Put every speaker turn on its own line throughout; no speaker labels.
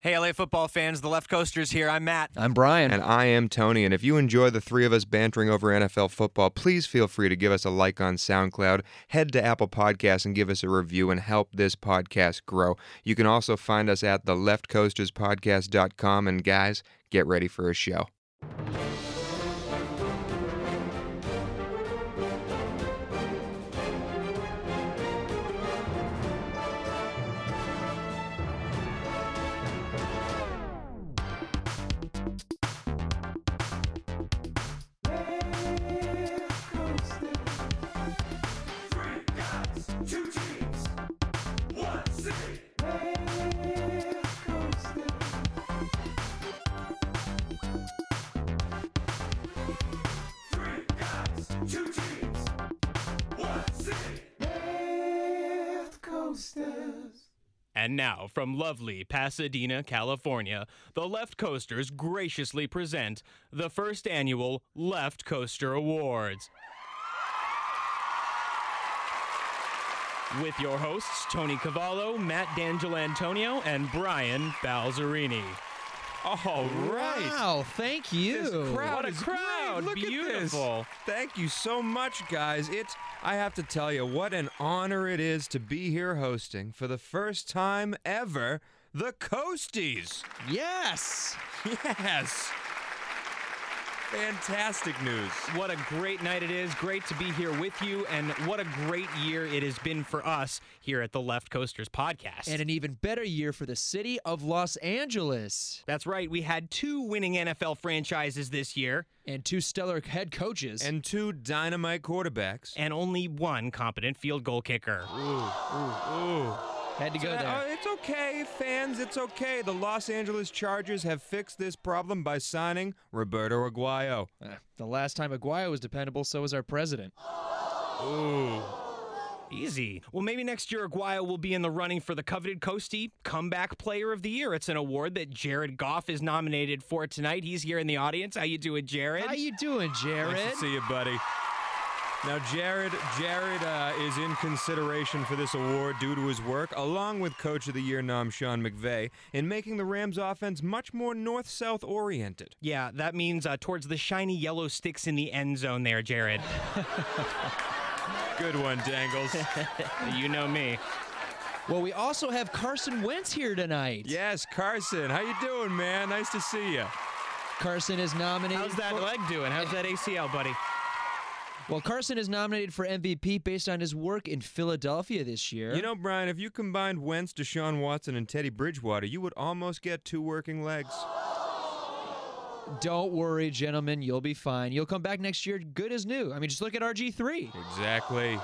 Hey, LA football fans, the Left Coasters here. I'm Matt.
I'm Brian.
And I am Tony. And if you enjoy the three of us bantering over NFL football, please feel free to give us a like on SoundCloud, head to Apple Podcasts and give us a review and help this podcast grow. You can also find us at theleftcoasterspodcast.com. And guys, get ready for a show.
And now, from lovely Pasadena, California, the Left Coasters graciously present the first annual Left Coaster Awards. With your hosts, Tony Cavallo, Matt D'Angelantonio, and Brian Balzerini.
All right.
Wow, thank you.
This crowd
What a
is
crowd.
great. Look
Beautiful.
At this. Thank you so much, guys. It's I have to tell you what an honor it is to be here hosting for the first time ever the Coasties.
Yes.
Yes. Fantastic news.
What a great night it is. Great to be here with you, and what a great year it has been for us here at the Left Coasters podcast.
And an even better year for the city of Los Angeles.
That's right. We had two winning NFL franchises this year,
And two stellar head coaches.
And two dynamite quarterbacks.
and only one competent field goal kicker.
Ooh.
had to go
Uh,
there.
it's okay, fans. It's okay. The Los Angeles Chargers have fixed this problem by signing Roberto Aguayo.
Uh, the last time Aguayo was dependable, so was our president.
Ooh.
Easy. Well, maybe next year Aguayo will be in the running for the coveted Coastie Comeback Player of the Year. It's an award that Jared Goff is nominated for tonight. He's here in the audience. How you doing, Jared?
How you doing, Jared?
Nice to see you, buddy. Now, Jared, Jared uh, is in consideration for this award due to his work, along with Coach of the Year nom Sean McVay, in making the Rams' offense much more north-south oriented.
Yeah, that means uh, towards the shiny yellow sticks in the end zone there, Jared.
Good one, Dangles.
you know me.
Well, we also have Carson Wentz here tonight.
yes, Carson, how you doing, man? Nice to see you.
Carson is nominated.
How's that
for-
leg doing? How's that ACL, buddy?
Well, Carson is nominated for MVP based on his work in Philadelphia this year.
You know, Brian, if you combined Wentz, Deshaun Watson, and Teddy Bridgewater, you would almost get two working legs.
Don't worry, gentlemen. You'll be fine. You'll come back next year good as new. I mean, just look at RG3.
Exactly.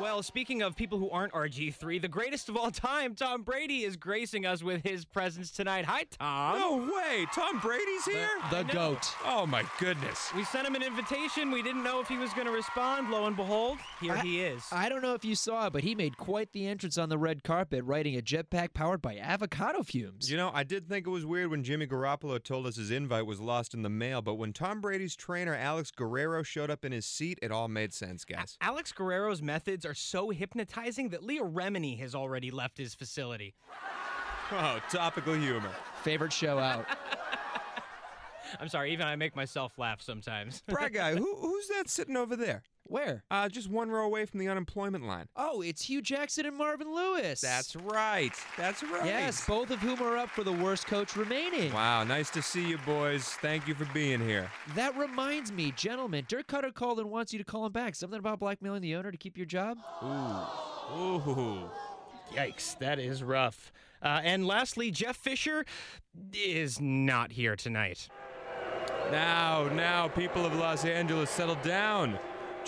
Well, speaking of people who aren't RG3, the greatest of all time, Tom Brady, is gracing us with his presence tonight. Hi, Tom.
No way! Tom Brady's here?
The
know.
GOAT.
Oh my goodness.
We sent him an invitation. We didn't know if he was going to respond. Lo and behold, here
I-
he is.
I don't know if you saw it, but he made quite the entrance on the red carpet riding a jetpack powered by avocado fumes.
You know, I did think it was weird when Jimmy Garoppolo told us his invite was lost in the mail, but when Tom Brady's trainer Alex Guerrero showed up in his seat, it all made sense, guys.
Alex Guerrero's methods are so hypnotizing that Leah Remini has already left his facility.
Oh, topical humor.
Favorite show out.
I'm sorry, even I make myself laugh sometimes.
Brad guy, who, who's that sitting over there?
Where?
Uh, just one row away from the unemployment line.
Oh, it's Hue Jackson and Marvin Lewis.
That's right. That's right.
Yes, both of whom are up for the worst coach remaining.
Wow, nice to see you boys. Thank you for being here.
That reminds me, gentlemen, Dirk Koetter called and wants you to call him back. Something about blackmailing the owner to keep your job?
Ooh. Ooh.
Yikes, that is rough. Uh, and lastly, Jeff Fisher is not here tonight.
Now, now, people of Los Angeles, settle down.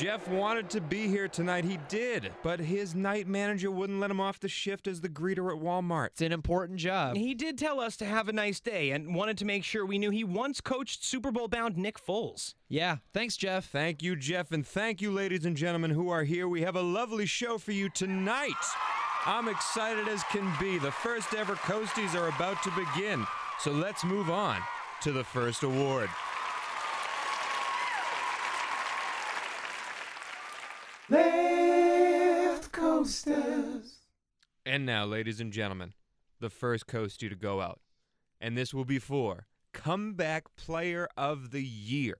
Jeff wanted to be here tonight. He did, but his night manager wouldn't let him off the shift as the greeter at Walmart.
It's an important job.
He did tell us to have a nice day and wanted to make sure we knew he once coached Super Bowl bound Nick Foles.
Yeah, thanks, Jeff.
Thank you, Jeff, and thank you, ladies and gentlemen who are here. We have a lovely show for you tonight. I'm excited as can be. The first ever Coasties are about to begin. So let's move on to the first award. And now, ladies and gentlemen, the first Coastie to go out. and this will be for Comeback Player of the Year.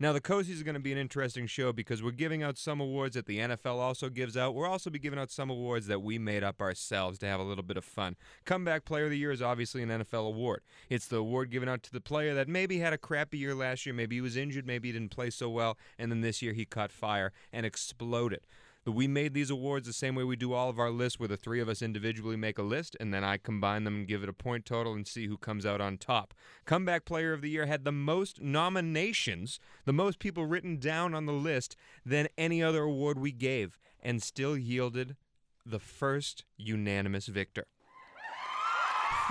Now, the Coasties are going to be an interesting show because we're giving out some awards that the NFL also gives out. We'll also be giving out some awards that we made up ourselves to have a little bit of fun. Comeback Player of the Year is obviously an NFL award. It's the award given out to the player that maybe had a crappy year last year, maybe he was injured, maybe he didn't play so well, and then this year he caught fire and exploded. But we made these awards the same way we do all of our lists, where the three of us individually make a list, and then I combine them and give it a point total and see who comes out on top. Comeback Player of the Year had the most nominations, the most people written down on the list than any other award we gave, and still yielded the first unanimous victor.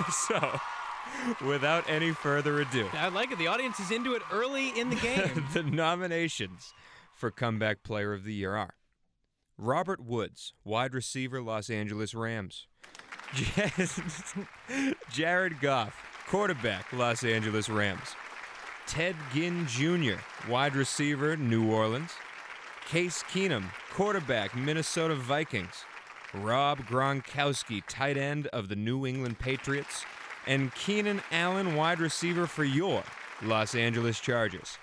so, without any further ado,
I like it. The audience is into it early in the game.
the nominations for Comeback Player of the Year are Robert Woods, wide receiver, Los Angeles Rams. Jared Goff, quarterback, Los Angeles Rams. Ted Ginn Jr., wide receiver, New Orleans. Case Keenum, quarterback, Minnesota Vikings. Rob Gronkowski, tight end of the New England Patriots. And Keenan Allen, wide receiver for your Los Angeles Chargers.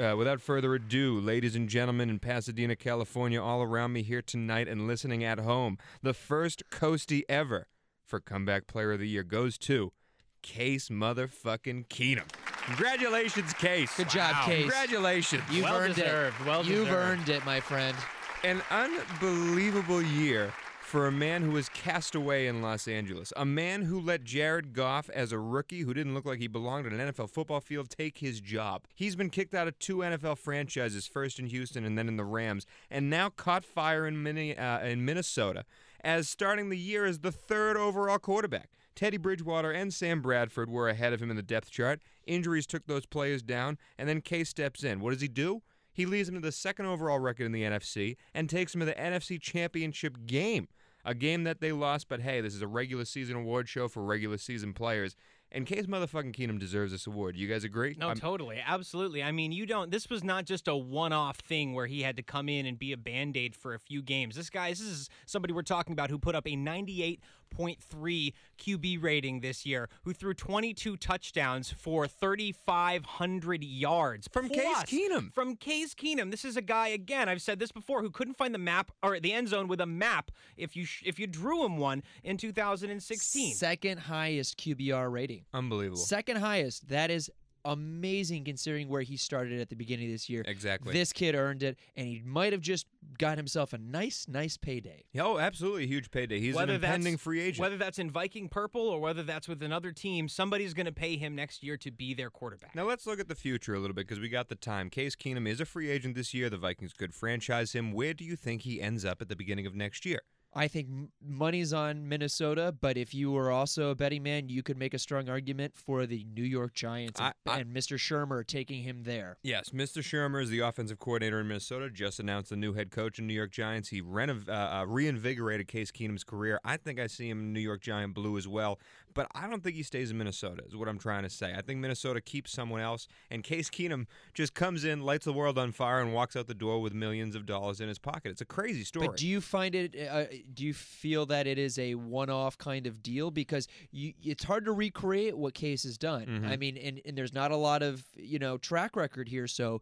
Uh, without further ado, ladies and gentlemen in Pasadena, California, all around me here tonight and listening at home, the first Coastie ever for Comeback Player of the Year goes to Case Motherfucking Keenum. Congratulations, Case.
Good job, Case.
Congratulations.
You've
Well
earned
deserved,
it.
well
You've
deserved.
earned it, my friend.
An unbelievable year for a man who was cast away in Los Angeles. A man who let Jared Goff, as a rookie who didn't look like he belonged on an NFL football field, take his job. He's been kicked out of two NFL franchises, first in Houston and then in the Rams, and now caught fire in, Minne- uh, in Minnesota as starting the year as the third overall quarterback. Teddy Bridgewater and Sam Bradford were ahead of him in the depth chart. Injuries took those players down, and then Case steps in. What does he do? He leads them to the second overall record in the NFC and takes them to the NFC Championship game. A game that they lost, but hey, this is a regular season award show for regular season players. And Case motherfucking Keenum deserves this award. You guys agree?
No,
I'm-
totally. Absolutely. I mean, you don't, this was not just a one off thing where he had to come in and be a band aid for a few games. This guy, this is somebody we're talking about who put up a 98.3 QB rating this year, who threw 22 touchdowns for 3,500 yards.
From Case Keenum.
From Case Keenum. This is a guy, again, I've said this before, who couldn't find the map or the end zone with a map if you, sh- if you drew him one in 2016.
Second highest QBR rating.
Unbelievable.
Second highest. That is amazing considering where he started at the beginning of this year.
Exactly.
This kid earned it, and he might have just got himself a nice, nice payday.
Oh, absolutely a huge payday. He's an impending free agent.
Whether that's in Viking purple or whether that's with another team, somebody's going to pay him next year to be their quarterback.
Now let's look at the future a little bit because we got the time. Case Keenum is a free agent this year. The Vikings could franchise him. Where do you think he ends up at the beginning of next year?
I think money's on Minnesota, but if you were also a betting man, you could make a strong argument for the New York Giants and,
I-
and Mr. Shurmur taking him there.
Yes, Mr. Shurmur is the offensive coordinator in Minnesota. Just announced the new head coach in New York Giants. He renov- uh, uh, reinvigorated Case Keenum's career. I think I see him in New York Giant blue as well, but I don't think he stays in Minnesota. Is what I'm trying to say. I think Minnesota keeps someone else, and Case Keenum just comes in, lights the world on fire, and walks out the door with millions of dollars in his pocket. It's a crazy story.
But do you find it? Uh, do you feel that it is a one-off kind of deal because you, it's hard to recreate what Case has done.
Mm-hmm.
I mean, and, and there's not a lot of you know track record here. So,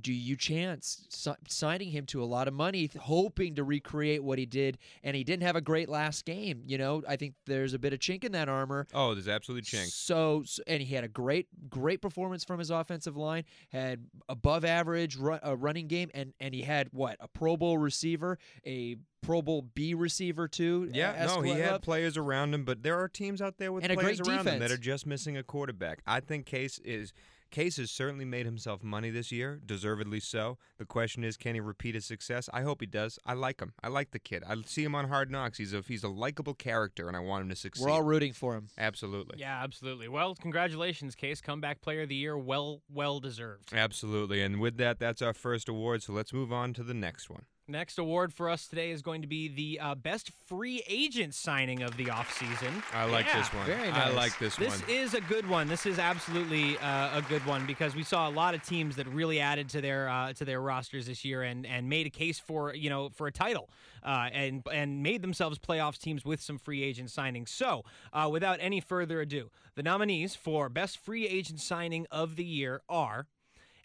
do you chance signing him to a lot of money, hoping to recreate what he did? And he didn't have a great last game. You know, I think there's a bit of chink in that armor.
oh, there's absolutely chink.
So, and he had a great, great performance from his offensive line. Had above average ru- uh, running game, and and he had what a Pro Bowl receiver, a Pro Bowl B receiver too.
Yeah, no, he had
up.
players around him, but there are teams out there with
And
players around him that are just missing a quarterback. I think Case is Case has certainly made himself money this year, deservedly so. The question is, can he repeat his success? I hope he does. I like him. I like the kid. I see him on Hard Knocks. He's a he's a likable character, and I want him to succeed.
We're all rooting for him.
Absolutely.
Yeah, absolutely. Well, congratulations, Case. Comeback player of the year. Well, well deserved.
Absolutely. And with that, that's our first award. So let's move on to the next one.
Next award for us today is going to be the uh, best free agent signing of the offseason.
I like
Yeah.
this one.
very
I like this,
This
one.
This is a good one. This is absolutely uh, a good one because we saw a lot of teams that really added to their uh, to their rosters this year and, and made a case for you know for a title uh, and and made themselves playoffs teams with some free agent signings. So uh, without any further ado, the nominees for best free agent signing of the year are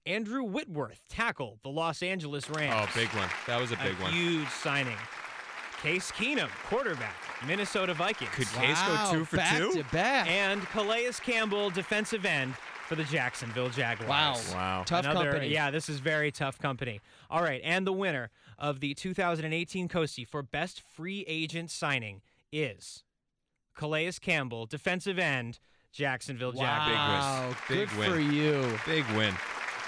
Andrew Whitworth, tackle the Los Angeles Rams.
oh, big one. That was a big
a
one.
huge signing. Case Keenum, quarterback, Minnesota Vikings.
Could Case go two for
back
two?
to back.
and Calais Campbell, defensive end for the Jacksonville Jaguars.
wow.
Wow.
Tough
Another-
company.
Yeah, this is very tough company. All right, and the winner of the 2018 Coastie for best free agent signing is Calais Campbell, defensive end, Jacksonville Jaguars.
Wow.
Big
Good
win.
for you.
Big win.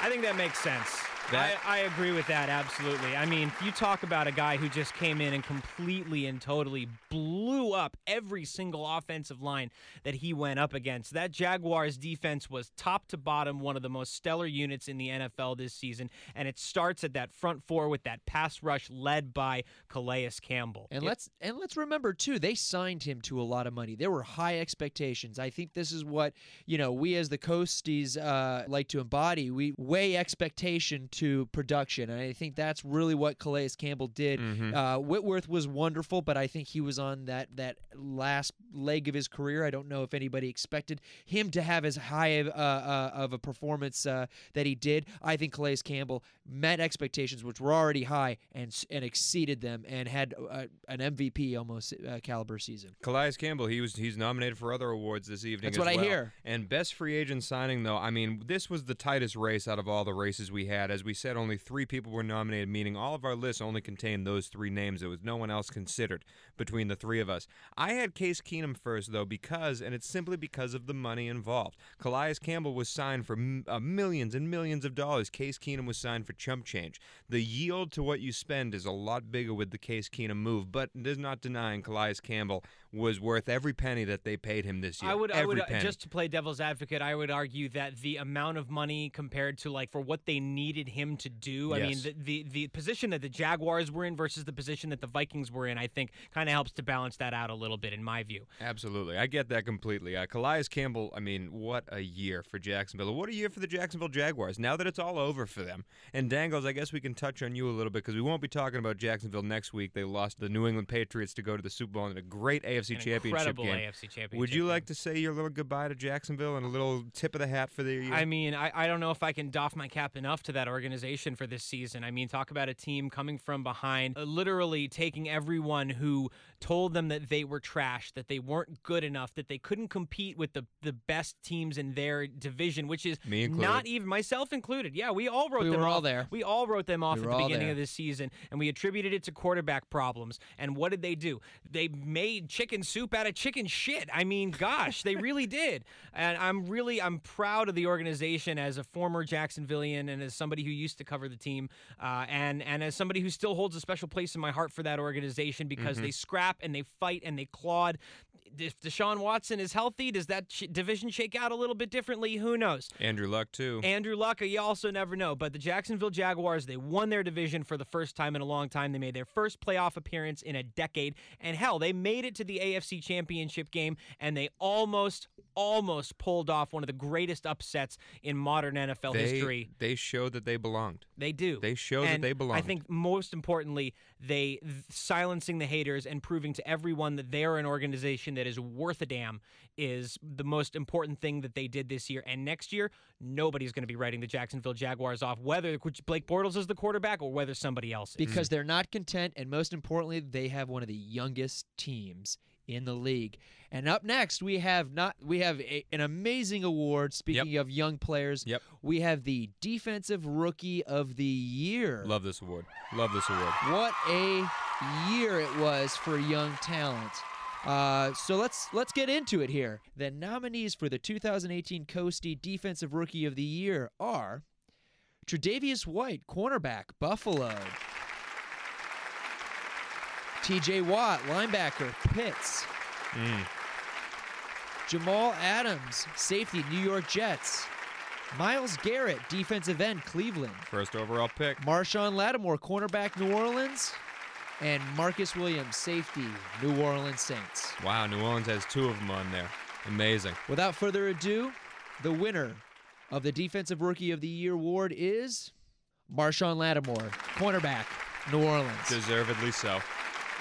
I think that makes sense.
That-
I, I agree with that absolutely. I mean, you talk about a guy who just came in and completely and totally blew up every single offensive line that he went up against. That Jaguars defense was top to bottom one of the most stellar units in the NFL this season, and it starts at that front four with that pass rush led by Calais Campbell.
And
It-
let's and let's remember too, they signed him to a lot of money. There were high expectations. I think this is what you know we as the Coasties uh, like to embody. We weigh expectation to production, and I think that's really what Calais Campbell did.
Mhm.
Uh, Whitworth was wonderful, but I think he was on that that last leg of his career. I don't know if anybody expected him to have as high of, uh, uh, of a performance uh, that he did. I think Calais Campbell met expectations, which were already high, and and exceeded them, and had uh, an MVP almost uh, caliber season.
Calais Campbell, he was he's nominated for other awards this evening.
That's
as
what I hear.
And best free agent signing, though, I mean, this was the tightest race out of all the races we had. As we said, only three people were nominated, meaning all of our lists only contained those three names. There was no one else considered between the three of us. I had Case Keenum first, though, because, and it's simply because of the money involved. Calais Campbell was signed for m- uh, millions and millions of dollars. Case Keenum was signed for chump change. The yield to what you spend is a lot bigger with the Case Keenum move, but there's not denying Calais Campbell was worth every penny that they paid him this year.
I would, I would
penny.
just to play devil's advocate, I would argue that the amount of money compared to like for what they needed him to do. I mean, the, the the position that the Jaguars were in versus the position that the Vikings were in, I think, kind of helps to balance that out a little bit, in my view.
Absolutely. I get that completely. Uh, Calais Campbell, I mean, what a year for Jacksonville. What a year for the Jacksonville Jaguars. Now that it's all over for them. And Dangles, I guess we can touch on you a little bit because we won't be talking about Jacksonville next week. They lost the New England Patriots to go to the Super Bowl in a great AFC
An
Championship game.
AFC Championship.
Would you
game.
like to say your little goodbye to Jacksonville and a little tip of the hat for the year?
I mean, I, I don't know if I can doff my cap enough to that organization for this season. I mean, talk about a team coming from behind, uh, literally taking everyone who told them that they were trash, that they weren't good enough, that they couldn't compete with the, the best teams in their division, which is
Me
not even myself included. Yeah, we all wrote
We
them
were
off.
all there.
We all wrote them off
We
at the beginning
there.
of this season, and we attributed it to quarterback problems. And what did they do? They made chicken soup out of chicken shit. I mean, gosh, they really did. And I'm really I'm proud of the organization as a former Jacksonvillian and as somebody who used to cover the team, uh, and and as somebody who still holds a special place in my heart for that organization because
Mm-hmm.
they scrap and they fight and they clawed. If Deshaun Watson is healthy, does that sh- division shake out a little bit differently? Who knows?
Andrew Luck, too.
Andrew Luck, you also never know. But the Jacksonville Jaguars, they won their division for the first time in a long time. They made their first playoff appearance in a decade. And hell, they made it to the AFC Championship game and they almost, almost pulled off one of the greatest upsets in modern NFL
they,
history.
they showed that they belonged.
They do.
They showed that they belonged.
I think most importantly, they th- silencing the haters and proving to everyone that they are an organization that is worth a damn is the most important thing that they did this year. And next year, nobody's going to be writing the Jacksonville Jaguars off, whether Blake Bortles is the quarterback or whether somebody else is.
because they're not content, and most importantly, they have one of the youngest teams in the league. And up next, we have not we have a, an amazing award. Speaking of young players,
Yep.
we have the Defensive Rookie of the Year.
Love this award. Love this award.
What a year it was for young talent. Uh, so let's let's get into it here. The nominees for the 2018 Coastie Defensive Rookie of the Year are Tre'Davious White, cornerback, Buffalo. T.J. Watt, linebacker, Pitts.
Mm.
Jamal Adams, safety, New York Jets. Myles Garrett, defensive end, Cleveland.
First overall pick.
Marshon Lattimore, cornerback, New Orleans. And Marcus Williams, safety, New Orleans Saints.
Wow, New Orleans has two of them on there. Amazing.
Without further ado, the winner of the Defensive Rookie of the Year award is Marshon Lattimore, cornerback, New Orleans.
Deservedly so.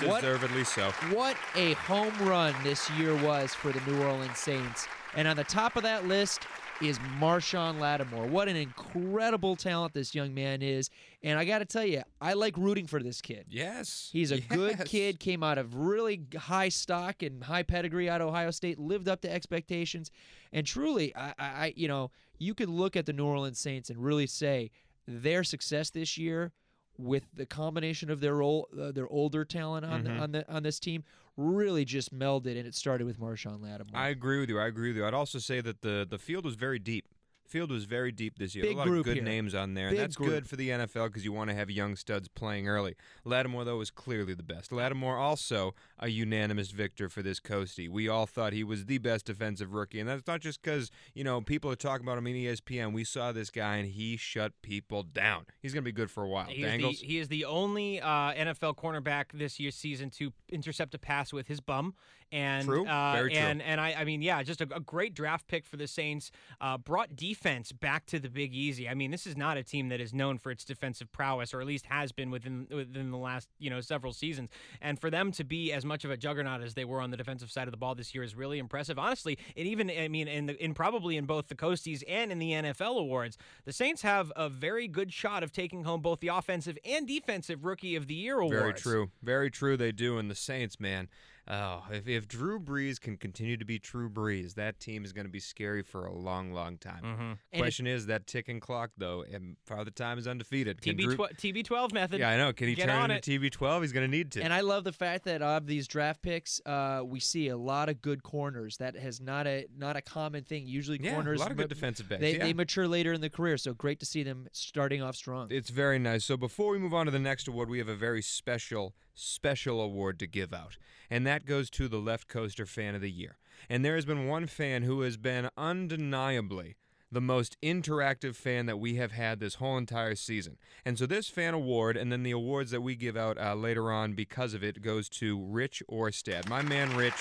What-
Deservedly so.
What a home run this year was for the New Orleans Saints. And on the top of that list is Marshon Lattimore. What an incredible talent this young man is. And I got to tell you, I like rooting for this kid.
Yes.
He's a good kid, came out of really high stock and high pedigree out of Ohio State, lived up to expectations. And truly, I, I I- you know, you could look at the New Orleans Saints and really say their success this year with the combination of their old, uh, their older talent on the,
Mhm.
on the on this team really just melded, and it started with Marshon Lattimore.
I agree with you. I agree with you. I'd also say that the the field was very deep. Field was very deep this year.
Big
a lot
group
of good
here.
names on there,
Big
and that's
group.
good for the NFL because you want to have young studs playing early. Lattimore, though, was clearly the best. Lattimore also a unanimous victor for this Coastie. We all thought he was the best defensive rookie, and that's not just because you know people are talking about him in ESPN. We saw this guy, and he shut people down. He's going to be good for a while.
He is, the, he is the only uh, NFL cornerback this year's season to intercept a pass with his bum. And
True.
Uh,
Very true.
and and I, I mean, yeah, just a, a great draft pick for the Saints. Uh, brought defense back to the Big Easy. I mean, this is not a team that is known for its defensive prowess, or at least has been within within the last you know several seasons. And for them to be as much of a juggernaut as they were on the defensive side of the ball this year is really impressive. Honestly, and even I mean, in the, in probably in both the Coasties and in the NFL awards, the Saints have a very good shot of taking home both the offensive and defensive Rookie of the Year awards.
Very true. Very true. They do. And the Saints, man. Oh, if, if Drew Brees can continue to be Drew Brees, that team is going to be scary for a long, long time.
Mm-hmm.
Question is that ticking clock, though, and Father Time is undefeated. Can Drew-
TB tw- TB12 method.
yeah, I know. Can he
Get
turn
on
into TB12? He's going to need to.
And I love the fact that of these draft picks, uh, we see a lot of good corners. That has not a not a common thing. Usually,
yeah,
corners
a lot of
ma-
good defensive backs.
they,
yeah.
they mature later in the career. So great to see them starting off strong.
It's very nice. So before we move on to the next award, we have a very special, special award to give out. And that goes to the Left Coaster Fan of the Year. And there has been one fan who has been undeniably the most interactive fan that we have had this whole entire season. And so this fan award and then the awards that we give out uh, later on because of it goes to Rich Orstad. My man Rich,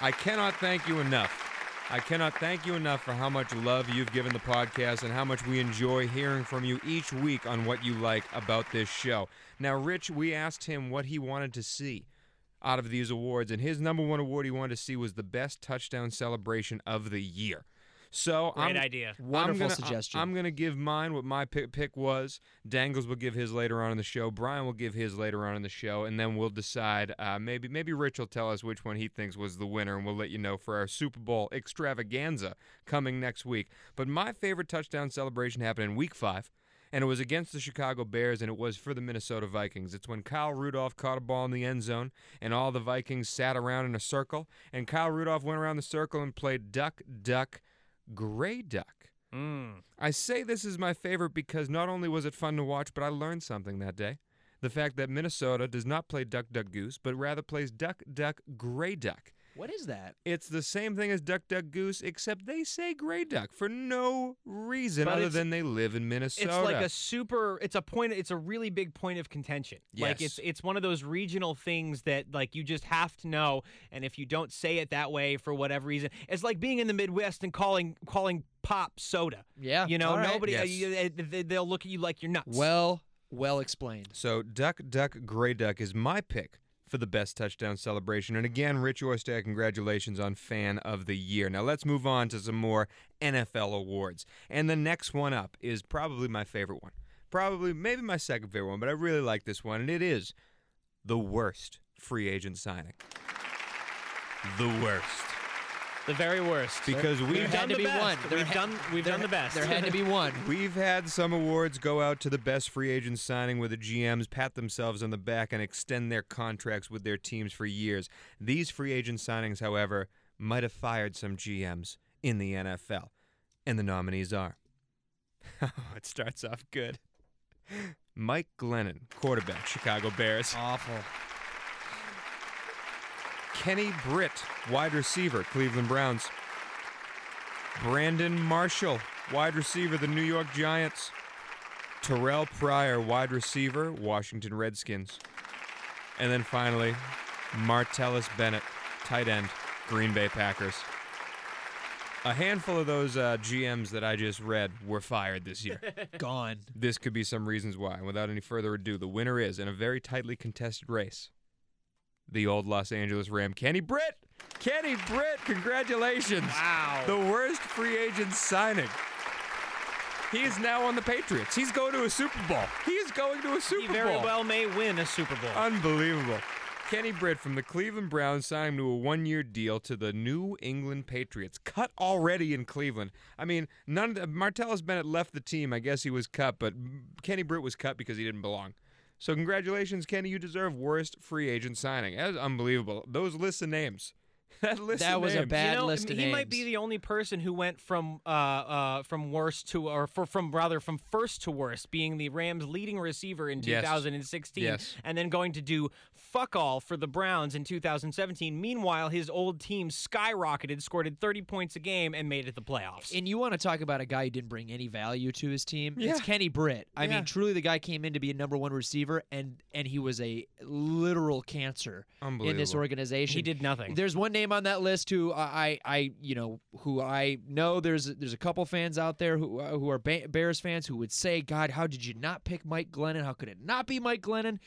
I cannot thank you enough. I cannot thank you enough for how much love you've given the podcast and how much we enjoy hearing from you each week on what you like about this show. Now, Rich, we asked him what he wanted to see out of these awards, and his number one award he wanted to see was the best touchdown celebration of the year. So
Great
I'm,
idea.
Wonderful
I'm gonna,
suggestion.
I'm going to give mine what my pick, pick was. Dangles will give his later on in the show. Brian will give his later on in the show, and then we'll decide. Uh, maybe maybe Rich will tell us which one he thinks was the winner, and we'll let you know for our Super Bowl extravaganza coming next week. But my favorite touchdown celebration happened in Week Five. And it was against the Chicago Bears, and it was for the Minnesota Vikings. It's when Kyle Rudolph caught a ball in the end zone, and all the Vikings sat around in a circle, and Kyle Rudolph went around the circle and played duck, duck, gray duck.
Mm.
I say this is my favorite because not only was it fun to watch, but I learned something that day. The fact that Minnesota does not play duck, duck, goose, but rather plays duck, duck, gray duck.
What is that?
It's the same thing as duck, duck, goose, except they say gray duck for no reason
But
other than they live in Minnesota.
It's like a super. It's a point. It's a really big point of contention.
Yes.
Like it's it's one of those regional things that like you just have to know, and if you don't say it that way for whatever reason, it's like being in the Midwest and calling calling pop soda.
Yeah,
You know,
all right.
nobody. uh,
Yes.
you- uh, they- they'll look at you like you're nuts.
Well, well explained.
So, Duck, Duck, Gray Duck is my pick for the best touchdown celebration. And again, Rich Orstad, congratulations on Fan of the Year. Now, let's move on to some more NFL awards. And the next one up is probably my favorite one. Probably, maybe my second favorite one, but I really like this one. And it is the worst free agent signing. The worst.
The very worst.
Because
We've
we've
had
done
to
the
be
best.
one. There
We've
ha-
done. We've
there
done the best.
There had to be one.
We've had some awards go out to the best free agent signing where the GMs pat themselves on the back and extend their contracts with their teams for years. These free agent signings, however, might have fired some GMs in the NFL. And the nominees are. Oh, it starts off good. Mike Glennon, quarterback, Chicago Bears.
Awful.
Kenny Britt, wide receiver, Cleveland Browns. Brandon Marshall, wide receiver, the New York Giants. Terrelle Pryor, wide receiver, Washington Redskins. And then finally, Martellus Bennett, tight end, Green Bay Packers. A handful of those uh, GMs that I just read were fired this year.
Gone.
this could be some reasons why. And Without any further ado, the winner is, in a very tightly contested race, the old Los Angeles Ram, Kenny Britt. Kenny Britt, congratulations.
Wow.
The worst free agent signing. He is now on the Patriots. He's going to a Super Bowl. He is going to a Super Bowl.
he very
Bowl.
well may win a Super Bowl.
Unbelievable. Kenny Britt from the Cleveland Browns signed him to a one-year deal to the New England Patriots. Cut already in Cleveland. I mean, none of the, Martellus Bennett left the team. I guess he was cut, but Kenny Britt was cut because he didn't belong. So congratulations, Kenny. You deserve worst free agent signing. That's unbelievable. Those lists of names. that list
That
of
was a bad
you know,
list of names.
he might be the only person who went from uh, uh, from worst to or for, from rather from first to worst, being the Rams' leading receiver in
Yes.
2016,
Yes.
and then going to do fuck all for the Browns in 2017. Meanwhile, his old team skyrocketed, scored 30 points a game, and made it the playoffs.
And you want to talk about a guy who didn't bring any value to his team?
Yeah.
It's Kenny Britt. I
Yeah.
mean, truly, the guy came in to be a number one receiver, and and he was a literal cancer in this organization.
he did nothing.
There's one name on that list who I, I, you know, who I know. There's there's a couple fans out there who uh, who are Bears fans who would say, "God, how did you not pick Mike Glennon? How could it not be Mike Glennon?"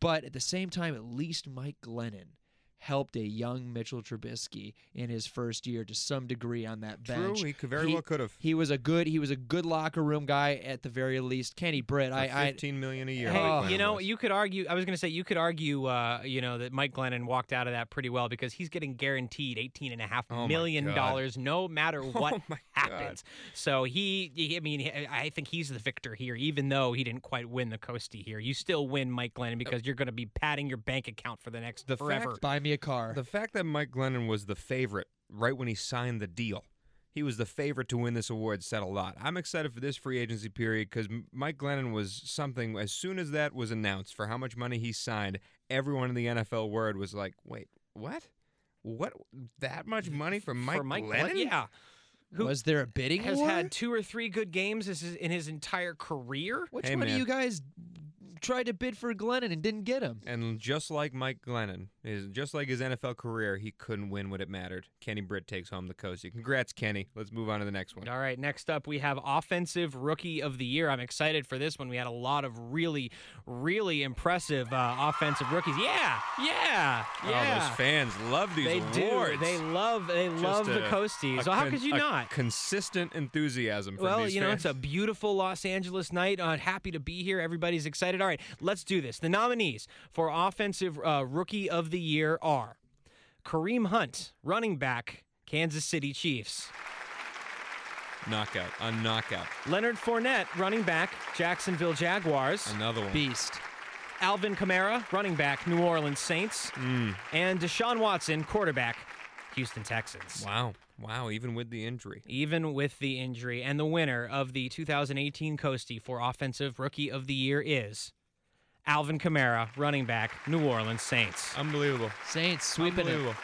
But at the same time, at least Mike Glennon helped a young Mitchell Trubisky in his first year to some degree on that bench.
True, he could very
He-
well could have.
He was a good he was a good locker room guy at the very least. Kenny Britt, I, I
Fifteen million a year.
Hey,
Mike
you know,
was.
you could argue. I was going to say you could argue, uh, you know, that Mike Glennon walked out of that pretty well because he's getting guaranteed eighteen and a half
Oh my
million
God.
dollars, no matter what
Oh my God.
happens. So he, he- I mean, I think he's the victor here, even though he didn't quite win the Coastie here. You still win, Mike Glennon, because you're going to be padding your bank account for the next
The
forever.
fact-
buy me a car.
The fact that Mike Glennon was the favorite right when he signed the deal, he was the favorite to win this award said a lot. I'm excited for this free agency period because Mike Glennon was something. As soon as that was announced for how much money he signed, everyone in the NFL word was like, "Wait, what? What? That much money for Mike,
for Mike
Glennon?
yeah. who
was there a bidding
Has
war?
had two or three good games in his entire career.
Which
Hey,
one
man.
of you guys tried to bid for Glennon and didn't get him?
And just like Mike Glennon, is just like his NFL career, he couldn't win when it mattered. Kenny Britt takes home the Coastie. Congrats, Kenny. Let's move on to the next one.
All right, next up we have Offensive Rookie of the Year. I'm excited for this one. We had a lot of really, really impressive uh, offensive rookies. Yeah, yeah,
Oh,
yeah.
those fans love these
they
awards.
do. They love. They love the Coasties. So how
con-
could you
a
not?
Consistent enthusiasm from
Well,
these
you know,
fans.
it's a beautiful Los Angeles night. Uh, happy to be here. Everybody's excited. All right, let's do this. The nominees for Offensive uh, Rookie of the Year are Kareem Hunt, running back, Kansas City Chiefs.
knockout, a knockout.
Leonard Fournette, running back, Jacksonville Jaguars.
Another one.
Beast.
Alvin Kamara, running back, New Orleans Saints.
Mm,
And Deshaun Watson, quarterback, Houston Texans.
wow, wow. Even with the injury,
Even with the injury. And the winner of the 2018 Coastie for Offensive Rookie of the Year is Alvin Kamara, running back, New Orleans Saints.
unbelievable,
Saints sweeping it.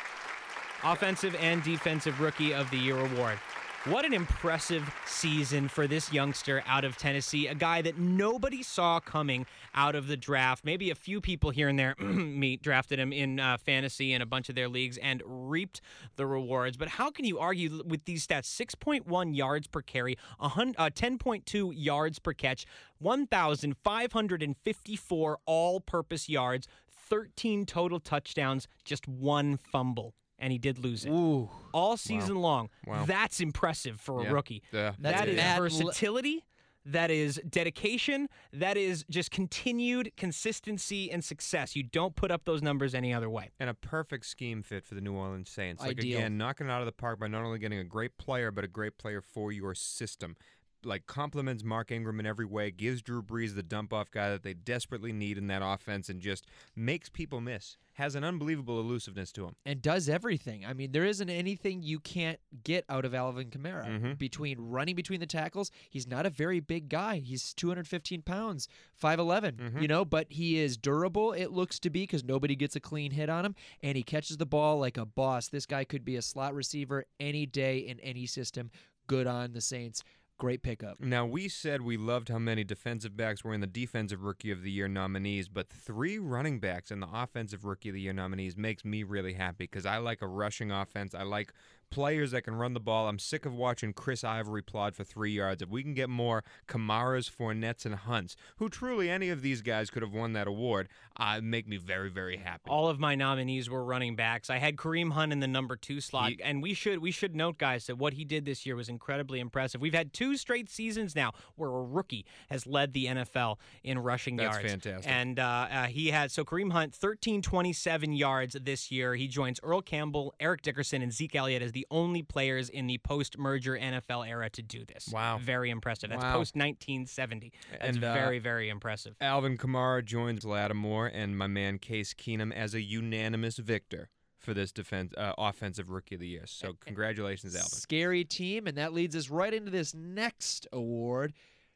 Offensive and Defensive Rookie of the Year award. What an impressive season for this youngster out of Tennessee, a guy that nobody saw coming out of the draft. Maybe a few people here and there me drafted him in uh, fantasy and a bunch of their leagues and reaped the rewards. But how can you argue with these stats? 6.1 yards per carry, a uh, 10.2 yards per catch, 1,554 all purpose yards, 13 total touchdowns, just one fumble. And he did lose it
Ooh.
all season long.
Wow.
That's impressive for a
Yeah.
rookie.
Yeah,
That's
That is
mad
versatility. That is dedication. That is just continued consistency and success. You don't put up those numbers any other way.
and a perfect scheme fit for the New Orleans Saints. Like
Ideal.
again, knocking it out of the park by not only getting a great player, but a great player for your system. Like compliments Mark Ingram in every way, gives Drew Brees the dump off guy that they desperately need in that offense, and just makes people miss. Has an unbelievable elusiveness to him.
and does everything. I mean, there isn't anything you can't get out of Alvin Kamara.
Mhm.
Between running between the tackles, he's not a very big guy. He's 215 pounds, 5'11,
Mhm.
you know, but he is durable, it looks to be, because nobody gets a clean hit on him, and he catches the ball like a boss. This guy could be a slot receiver any day in any system. Good on the Saints. Great pickup.
Now, we said we loved how many defensive backs were in the Defensive Rookie of the Year nominees, but three running backs in the Offensive Rookie of the Year nominees makes me really happy because I like a rushing offense. I like players that can run the ball. I'm sick of watching Chris Ivory plod for three yards. If we can get more Kamaras, Fournettes, and Hunts, who truly any of these guys could have won that award, uh, make me very, very happy.
All of my nominees were running backs. I had Kareem Hunt in the number two slot,
He-
and we should we should note, guys, that what he did this year was incredibly impressive. We've had two straight seasons now where a rookie has led the NFL in rushing
That's
yards.
That's fantastic.
And uh, uh, he had so Kareem Hunt, thirteen twenty seven yards this year. He joins Earl Campbell, Eric Dickerson, and Zeke Elliott as the only players in the post merger NFL era to do this.
Wow.
very impressive. That's
Wow.
post nineteen seventy. That's
And, uh,
very very impressive.
Alvin Kamara joins Lattimore and my man Case Keenum as a unanimous victor for this defense uh, offensive rookie of the year. So congratulations, Alvin.
Scary team, and that leads us right into this next award,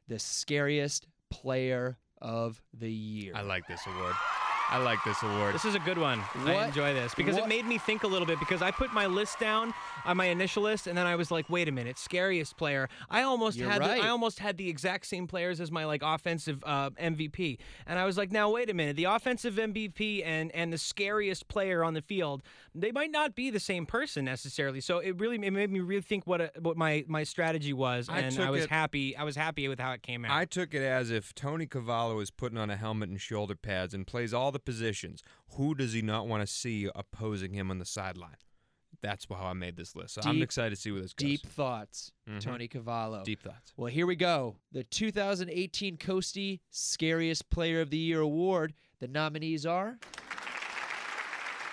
the scariest player of the year.
I like this award. I like this award.
This is a good one. I enjoy this because
what-
it made me think a little bit because I put my list down on my initial list and then I was like, wait a minute, scariest player. I almost
You're
had the. I almost had the exact same players as my like offensive uh, MVP, and I was like, now wait a minute, the offensive MVP and and the scariest player on the field, they might not be the same person necessarily. So it really it made me really think what a, what my my strategy was,
I
and I was
it-
happy. I was happy with how it came out.
I took it as if Tony Cavallo is putting on a helmet and shoulder pads and plays all the positions. Who does he not want to see opposing him on the sideline? That's how I made this list. So I'm excited to see where this goes.
Deep thoughts,
Mhm.
Tony Cavallo.
Deep thoughts.
Well, here we go. The 2018 Coastie Scariest Player of the Year award. The nominees are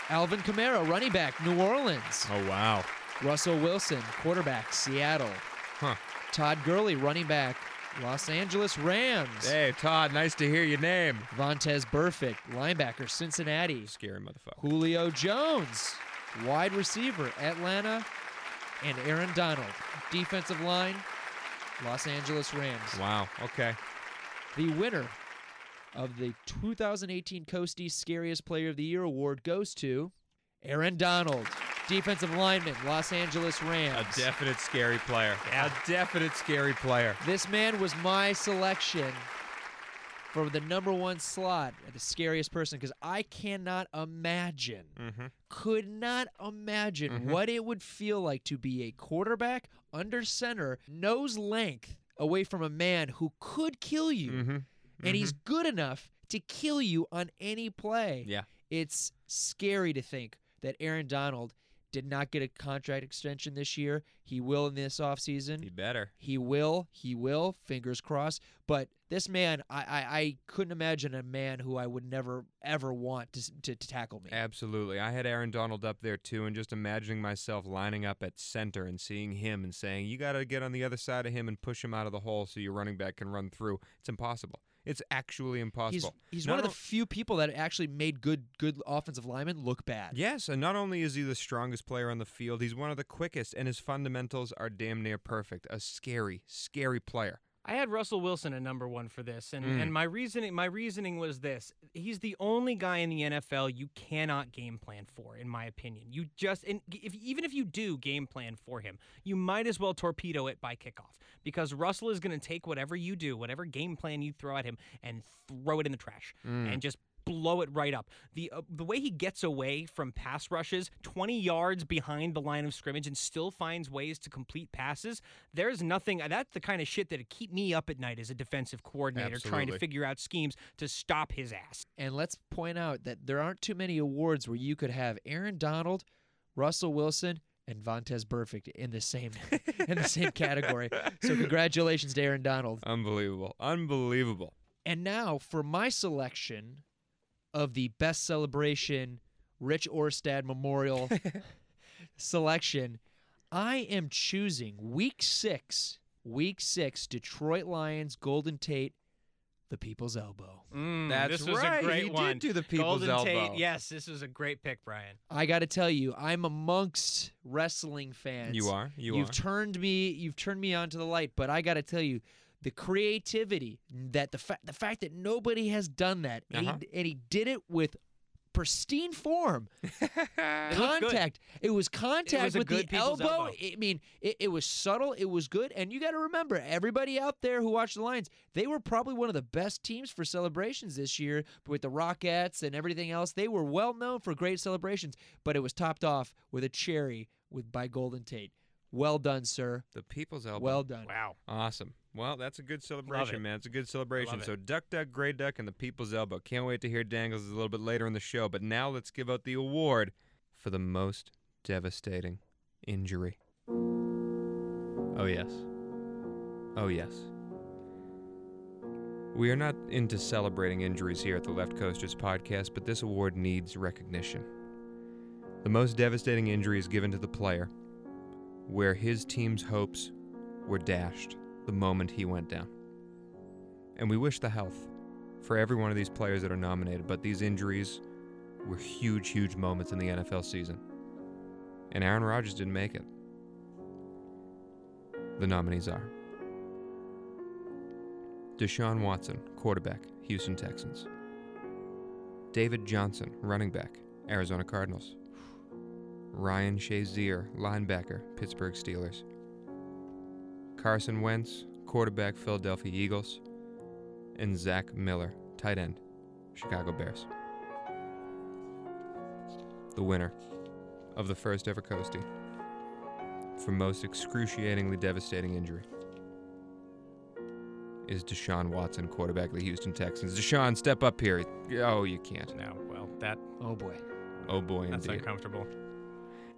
Alvin Kamara, running back, New Orleans.
Oh wow.
Russell Wilson, quarterback, Seattle.
Huh.
Todd Gurley, running back, Los Angeles Rams.
Hey Todd, nice to hear your name.
Vontaze Burfict, linebacker, Cincinnati.
Scary motherfucker.
Julio Jones, wide receiver, Atlanta. And Aaron Donald, defensive line, Los Angeles Rams.
Wow. Okay.
The winner of the 2018 Coastie Scariest Player of the Year award goes to Aaron Donald, defensive lineman, Los Angeles Rams.
A definite scary player. A definite scary player.
This man was my selection for the number one slot, the scariest person, because I cannot imagine,
Mm-hmm.
could not imagine
Mhm.
what it would feel like to be a quarterback under center, nose length away from a man who could kill you,
Mm-hmm.
and he's good enough to kill you on any play.
Yeah.
It's scary to think that Aaron Donald did not get a contract extension this year. He will in this offseason.
He better.
He will. He will. Fingers crossed. But this man, I, I, I couldn't imagine a man who I would never ever want to, to, to tackle me.
Absolutely. I had Aaron Donald up there too, and just imagining myself lining up at center and seeing him and saying, You got to get on the other side of him and push him out of the hole so your running back can run through. It's impossible. It's actually impossible.
he's
Not
one of the few people that actually made good good offensive linemen look bad.
Yes, and not only is he the strongest player on the field, he's one of the quickest, and his fundamentals are damn near perfect. A scary, scary player.
I had Russell Wilson at number one for this, and,
Mm.
and my reasoning my reasoning was this: he's the only guy in the NFL you cannot game plan for, in my opinion. You just and if even if you do game plan for him, you might as well torpedo it by kickoff because Russell is going to take whatever you do, whatever game plan you throw at him, and throw it in the trash
Mm.
and just blow it right up. The uh, the way he gets away from pass rushes 20 yards behind the line of scrimmage and still finds ways to complete passes, there's nothing that's the kind of shit that'd keep me up at night as a defensive coordinator trying to figure out schemes to stop his ass.
And let's point out that there aren't too many awards where you could have Aaron Donald, Russell Wilson, and Vontaze Burfict in the same in the same category. So congratulations to Aaron Donald.
Unbelievable. Unbelievable.
And now for my selection of the best celebration Rich Orstad Memorial selection, I am choosing week six, week six, Detroit Lions, Golden Tate, the People's Elbow.
Mm,
That's
this was
right.
a great
he
one.
did do the people's
Golden
elbow.
Tate, yes, this was a great pick, Brian.
I got to tell you, I'm amongst wrestling fans.
You are. You
you've
are.
turned me. You've turned me onto the light. But I got to tell you, the creativity that the fact the fact that nobody has done that, and,
Uh-huh.
he, and he did it with pristine form.
It looked good.
contact. It was contact with the elbow.
elbow.
I mean, it, it was subtle. It was good. And you got to remember, everybody out there who watched the Lions, they were probably one of the best teams for celebrations this year with the Rockets and everything else. They were well known for great celebrations, but it was topped off with a cherry with by Golden Tate. Well done, sir.
The people's elbow.
Well done.
Wow.
Awesome. Well, that's a good celebration,
it.
man. It's a good celebration. So, Duck Duck, Grey Duck, and the People's Elbow. Can't wait to hear Dangles a little bit later in the show. But now let's give out the award for the most devastating injury. Oh, yes. Oh, yes. We are not into celebrating injuries here at the Left Coasters podcast, but this award needs recognition. The most devastating injury is given to the player where his team's hopes were dashed the moment he went down. And we wish the health for every one of these players that are nominated, but these injuries were huge, huge moments in the NFL season. And Aaron Rodgers didn't make it. The nominees are Deshaun Watson, quarterback, Houston Texans. David Johnson, running back, Arizona Cardinals. Ryan Shazier, linebacker, Pittsburgh Steelers. Carson Wentz, quarterback, Philadelphia Eagles. And Zach Miller, tight end, Chicago Bears. The winner of the first ever Coastie for most excruciatingly devastating injury is Deshaun Watson, quarterback of the Houston Texans. Deshaun, step up here. Oh, you can't.
No. Well, that
Oh boy.
Oh boy,
that's
indeed.
uncomfortable.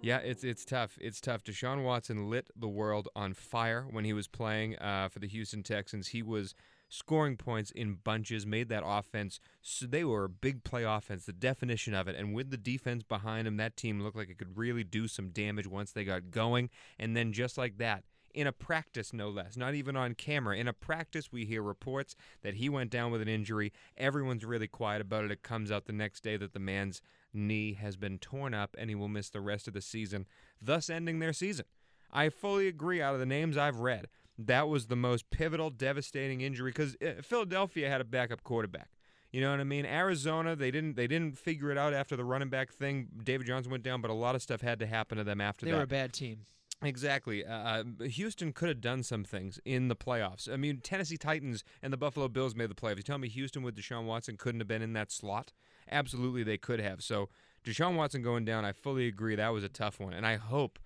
Yeah, it's it's tough. It's tough. Deshaun Watson lit the world on fire when he was playing uh, for the Houston Texans. He was scoring points in bunches, made that offense. So they were a big play offense, the definition of it. And with the defense behind him, that team looked like it could really do some damage once they got going. And then just like that, in a practice, no less, not even on camera. In a practice, we hear reports that he went down with an injury. Everyone's really quiet about it. It comes out the next day that the man's knee has been torn up and he will miss the rest of the season, thus ending their season. I fully agree out of the names I've read. That was the most pivotal, devastating injury because uh, Philadelphia had a backup quarterback. You know what I mean? Arizona, they didn't they didn't figure it out after the running back thing. David Johnson went down, but a lot of stuff had to happen to them after
They
that.
They were a bad team.
Exactly. Uh, Houston could have done some things in the playoffs. I mean, Tennessee Titans and the Buffalo Bills made the playoffs. You tell me Houston with Deshaun Watson couldn't have been in that slot? Absolutely, they could have. So Deshaun Watson going down, I fully agree. That was a tough one, and I hope,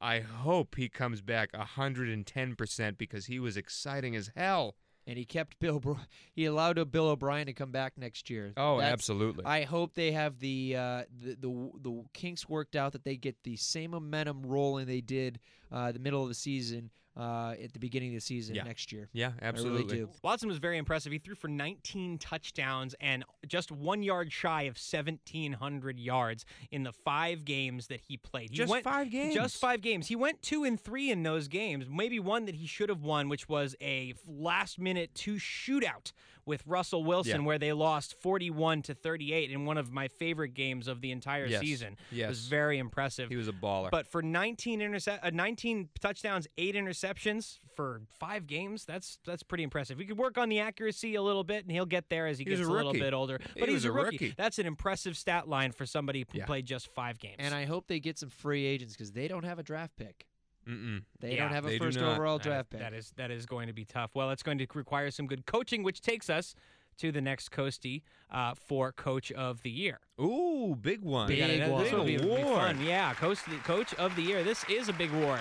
I hope he comes back 110 percent because he was exciting as hell.
And he kept Bill. Bro- he allowed Bill O'Brien to come back next year.
Oh,
That's-
absolutely.
I hope they have the, uh, the the the kinks worked out that they get the same momentum rolling they did uh, the middle of the season uh, at the beginning of the season
Yeah.
next year.
yeah, absolutely.
I really do.
Watson was very impressive. He threw for 19 touchdowns and just one yard shy of 1,700 yards in the five games that he played. He
Just
went,
five games.
Just five games. He went two and three in those games. Maybe one that he should have won, which was a last minute two shootout with Russell Wilson,
Yeah.
where they lost 41 to 38 in one of my favorite games of the entire
Yes.
season. It was
Yes.
very impressive.
He was a baller.
But for 19 interce- uh, 19 touchdowns, eight interceptions for five games, that's that's pretty impressive. He could work on the accuracy a little bit, and he'll get there as he
He
gets
a
a, little bit older.
He
But he's
was
a
a
rookie.
rookie.
That's an impressive stat line for somebody who
Yeah.
played just five games.
And I hope they get some free agents because they don't have a draft pick.
Mm-mm.
They
Yeah,
don't have a first overall
That is-
draft pick.
that is that is going to be tough. Well, it's going to require some good coaching, which takes us to the next Coastie uh, for Coach of the Year.
Ooh, big one.
We gotta-
Big
this
one.
will be,
Big
be fun. Yeah, coach, coach of the year. This is a big award.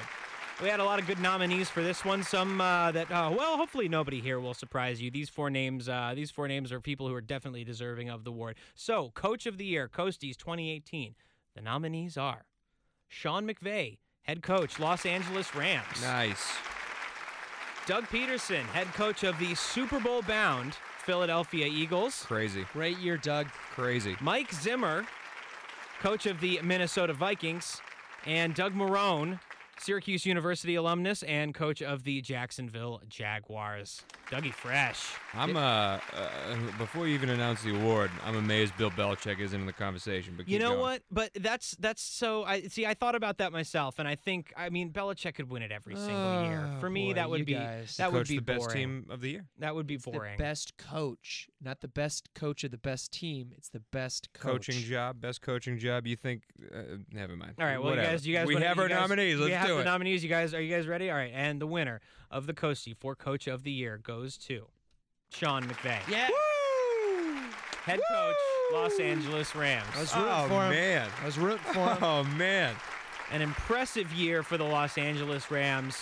We had a lot of good nominees for this one. Some uh, that, uh, well, hopefully nobody here will surprise you. These four names, uh, these four names are people who are definitely deserving of the award. So, Coach of the Year, Coasties 2018. The nominees are Sean McVay, head coach, Los Angeles Rams.
Nice.
Doug Pederson, head coach of the Super Bowl bound Philadelphia Eagles.
Crazy.
Great year, Doug.
Crazy.
Mike Zimmer, coach of the Minnesota Vikings, and Doug Marone, Syracuse University alumnus and coach of the Jacksonville Jaguars. Dougie Fresh.
I'm uh, uh before you even announce the award, I'm amazed Bill Belichick isn't in the conversation. But
You know
going.
what? But that's that's so. I see. I thought about that myself, and I think I mean Belichick could win it every single year.
Oh,
For me,
boy,
that would be
guys.
that would be
the best team of the year.
That would be
It's
boring.
the best coach, not the best coach of the best team. It's the best coach.
Coaching job, best coaching job. You think? Uh, never mind.
All right, well,
Whatever.
you guys, you guys,
we
wanna-
have our
guys-
nominees. Let's
have
do
the
it.
nominees. You guys, are you guys ready? All right, and the winner of the Coastie for Coach of the Year goes to Sean McVay,
Yeah.
head coach, Los Angeles Rams.
I was rooting
oh
for him.
man.
I was rooting for him.
Oh man.
An impressive year for the Los Angeles Rams.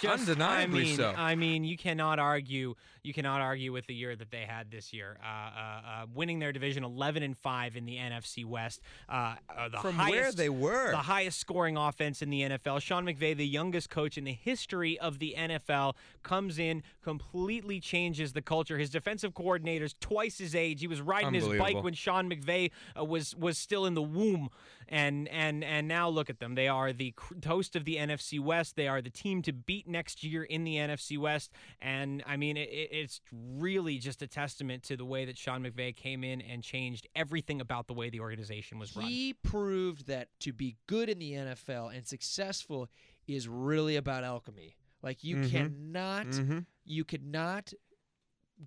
Just,
Undeniably
I mean,
so.
I mean, you cannot argue. You cannot argue with the year that they had this year, uh, uh, uh, winning their division 11 and five in the NFC West. Uh, uh,
From
highest,
where they were.
the highest scoring offense in the NFL. Sean McVay, the youngest coach in the history of the NFL, comes in, completely changes the culture. His defensive coordinator's twice his age. He was riding his bike when Sean McVay uh, was was still in the womb, and and and now look at them. They are the host of the NFC West. They are the team to beat next year in the NFC West. And I mean, it, it- it's really just a testament to the way that Sean McVay came in and changed everything about the way the organization was run.
He proved that to be good in the NFL and successful is really about alchemy. Like you
Mhm.
cannot
mm-hmm.
you could not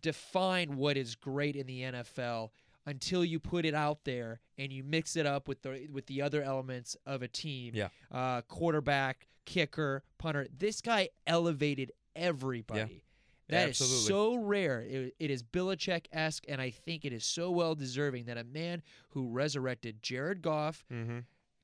define what is great in the NFL until you put it out there and you mix it up with the with the other elements of a team.
Yeah.
Uh, quarterback, kicker, punter. This guy elevated everybody. That is so rare. It, it is Belichick esque, and I think it is so well deserving that a man who resurrected Jared Goff,
Mm-hmm.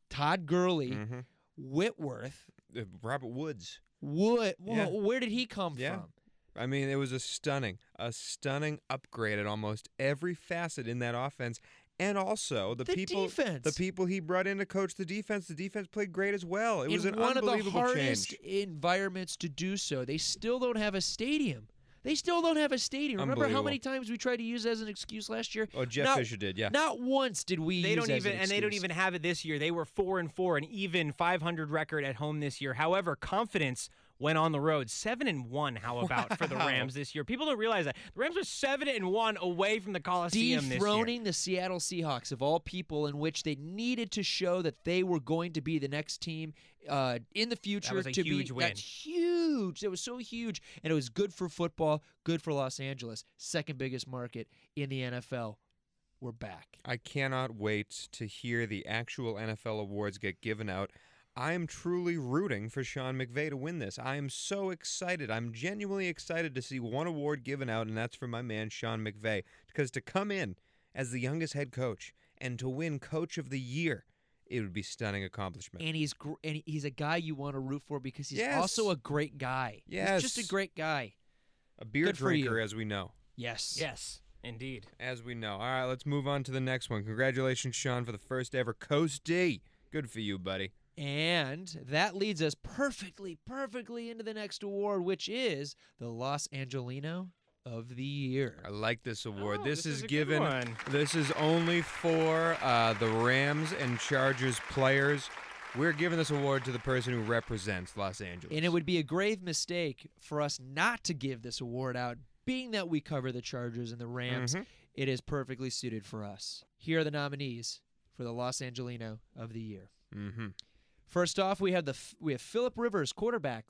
Todd Gurley,
Mm-hmm.
Whitworth,
Uh, Robert Woods.
Wood.
Yeah.
Well, where did he come
Yeah.
from?
I mean, it was a stunning, a stunning upgrade at almost every facet in that offense, and also the,
The
people,
defense.
the people he brought in to coach the defense. The defense played great as well. It was
in
an
one of the
unbelievable
hardest
change.
environments to do so. They still don't have a stadium. They still don't have a stadium. Remember how many times we tried to use it as an excuse last year?
Oh, Jeff
Not-
Fisher did, yeah.
Not once did we
They
use
don't
it as
even,
an
and they don't even have it this year. They were four and four, an even 500 record at home this year. However, confidence went on the road, seven and one. How about for the Rams this year? People don't realize that the Rams are seven and one away from the Coliseum this year.
dethroning the Seattle Seahawks of all people, in which they needed to show that they were going to be the next team uh, in the future.
was a
to
huge
be,
win.
That's huge. It was so huge, and it was good for football, good for Los Angeles, second biggest market in the NFL. We're back.
I cannot wait to hear the actual NFL awards get given out. I am truly rooting for Sean McVay to win this. I am so excited. I'm genuinely excited to see one award given out, and that's for my man Sean McVay. Because to come in as the youngest head coach and to win Coach of the Year, it would be stunning accomplishment.
and he's gr- and he's a guy you want to root for because he's
Yes.
also a great guy. he's just a great guy.
A beer
Good
drinker, as we know.
Yes.
Yes, indeed.
As we know. All right, let's move on to the next one. Congratulations, Sean, for the first ever Coastie. Good for you, buddy.
And that leads us perfectly, perfectly into the next award, which is the Los Angelino of the Year.
I like this award.
Oh,
this,
this
is
is a good
given.
one.
This is only for uh, the Rams and Chargers players. We're giving this award to the person who represents Los Angeles.
And it would be a grave mistake for us not to give this award out, being that we cover the Chargers and the Rams.
Mhm.
It is perfectly suited for us. Here are the nominees for the Los Angelino of the Year.
Mm-hmm.
First off, we have the we have Philip Rivers, quarterback,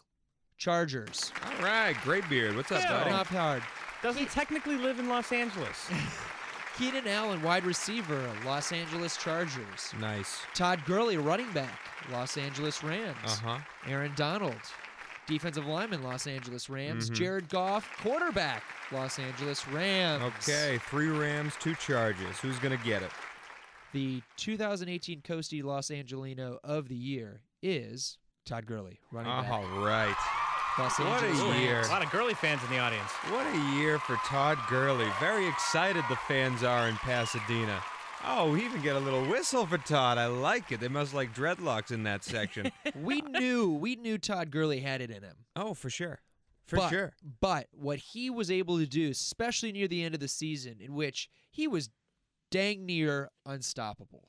Chargers.
All right, great beard. What's up,
Yeah.
Starting
buddy?
off hard.
Doesn't technically live in Los Angeles.
Keenan Allen, wide receiver, Los Angeles Chargers.
Nice.
Todd Gurley, running back, Los Angeles Rams.
Uh huh.
Aaron Donald, defensive lineman, Los Angeles Rams.
Mhm.
Jared Goff, quarterback, Los Angeles Rams.
Okay, three Rams, two Chargers. Who's gonna get it?
The 2018 Coastie Los Angelino of the Year is Todd Gurley, running back.
All right.
Los
What a
Angeles Rams.
year.
A lot of Gurley fans in the audience.
What a year for Todd Gurley. Very excited the fans are in Pasadena. Oh, we even get a little whistle for Todd. I like it. They must like dreadlocks in that section.
we knew we knew Todd Gurley had it in him.
oh, for sure. For
but,
sure.
But what he was able to do, especially near the end of the season, in which he was dang near unstoppable.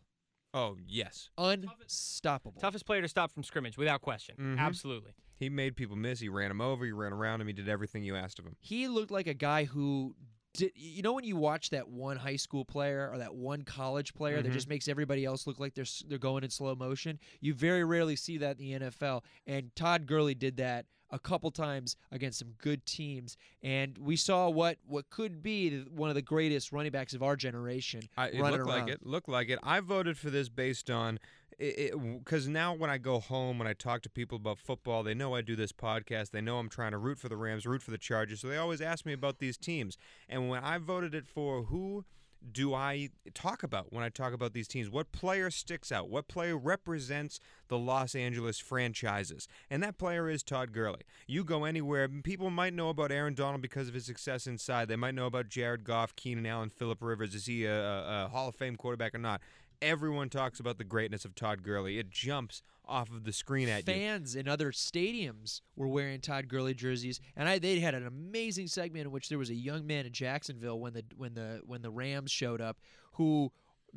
Oh yes,
Unstoppable.
Toughest player to stop from scrimmage, without question.
Mhm.
Absolutely.
he made people miss. He ran him over. He ran around him. He did everything you asked of him.
He looked like a guy who did. You know when you watch that one high school player or that one college player that
Mhm.
just makes everybody else look like they're they're going in slow motion. You very rarely see that in the NFL, and Todd Gurley did that a couple times against some good teams, and we saw what what could be one of the greatest running backs of our generation.
I, it looked
around.
like it. Looked like it. I voted for this based on because now when I go home, when I talk to people about football, they know I do this podcast. They know I'm trying to root for the Rams, root for the Chargers. So they always ask me about these teams. And when I voted it for who do I talk about when I talk about these teams? What player sticks out? What player represents the Los Angeles franchises? And that player is Todd Gurley. You go anywhere, people might know about Aaron Donald because of his success inside. They might know about Jared Goff, Keenan Allen, Philip Rivers. Is he a, a, a Hall of Fame quarterback or not? Everyone talks about the greatness of Todd Gurley. It jumps off of the screen at you.
fans in other stadiums were wearing Todd Gurley jerseys, and I they had an amazing segment in which there was a young man in Jacksonville when the when the when the Rams showed up who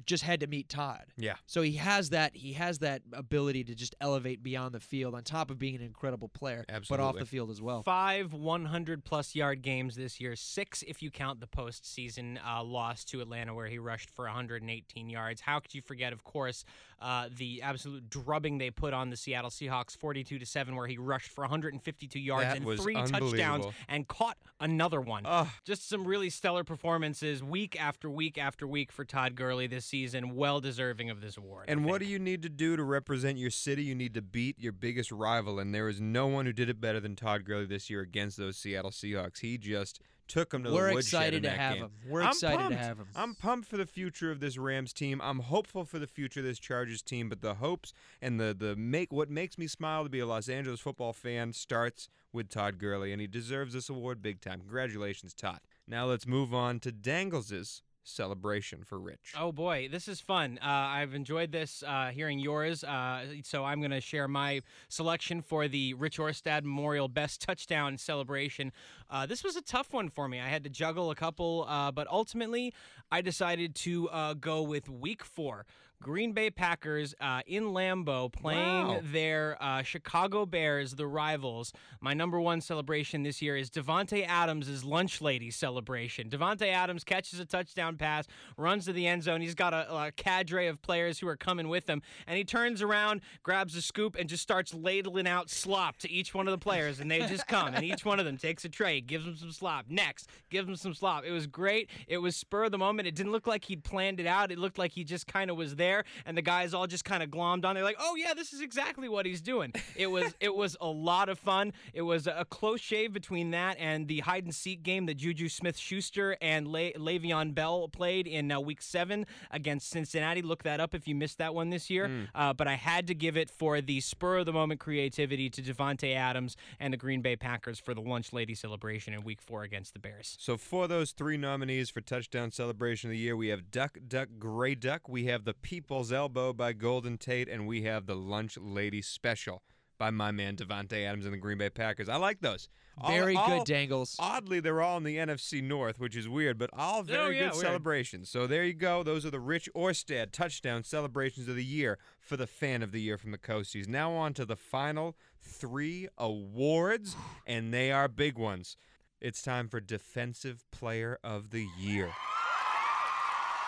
just had to meet Todd.
Yeah.
So he has that he has that ability to just elevate beyond the field on top of being an incredible player, but off the field as well.
Five 100 plus yard games this year, six if you count the postseason uh, loss to Atlanta where he rushed for 118 yards. How could you forget, of course, uh, the absolute drubbing they put on the Seattle Seahawks, 42 to seven, where he rushed for 152 yards
That
and
was
three touchdowns and caught another one.
Ugh.
Just some really stellar performances week after week after week for Todd Gurley this season. Well deserving of this award.
And what do you need to do to represent your city? You need to beat your biggest rival, and there is no one who did it better than Todd Gurley this year against those Seattle Seahawks. He just took them to
We're
the woodshed
excited to have
game.
him. We're
I'm
excited
pumped.
to have him.
I'm pumped for the future of this Rams team. I'm hopeful for the future of this Chargers team, but the hopes and the the make what makes me smile to be a Los Angeles football fan starts with Todd Gurley, and he deserves this award big time. Congratulations, Todd. Now let's move on to Dangles's celebration for Rich.
Oh boy, this is fun. Uh, I've enjoyed this uh, hearing yours. Uh, so I'm going to share my selection for the Rich Orstad Memorial Best Touchdown Celebration. Uh, this was a tough one for me. I had to juggle a couple, uh, but ultimately I decided to uh, go with Week Four. Green Bay Packers uh, in Lambeau playing
Wow.
their uh, Chicago Bears, the rivals. My number one celebration this year is Davante Adams' lunch lady celebration. Davante Adams catches a touchdown pass, runs to the end zone. He's got a, a cadre of players who are coming with him, and he turns around, grabs a scoop, and just starts ladling out slop to each one of the players, and they just come, and each one of them takes a tray, gives them some slop. Next, gives them some slop. It was great. It was spur of the moment. It didn't look like he'd planned it out. It looked like he just kind of was there, and the guys all just kind of glommed on. They're like, "Oh yeah, this is exactly what he's doing." It was it was a lot of fun. It was a close shave between that and the hide and seek game that Juju Smith-Schuster and Le- Le'Veon Bell played in uh, Week Seven against Cincinnati. Look that up if you missed that one this year. Uh, but I had to give it for the spur of the moment creativity to Davante Adams and the Green Bay Packers for the lunch lady celebration in Week Four against the Bears.
So for those three nominees for touchdown celebration of the year, we have Duck Duck Gray Duck, we have the People's Elbow by Golden Tate, and we have the Lunch Lady Special by my man Davante Adams and the Green Bay Packers. I like those. All-
Very
all-
good, Dangles.
Oddly, they're all in the NFC North, which is weird, but all oh, very
Oh, yeah,
good
weird.
celebrations. So there you go. Those are the Rich Orstad touchdown celebrations of the year for the fan of the year from the Coasties. Now on to the final three awards, and they are big ones. It's time for Defensive Player of the Year.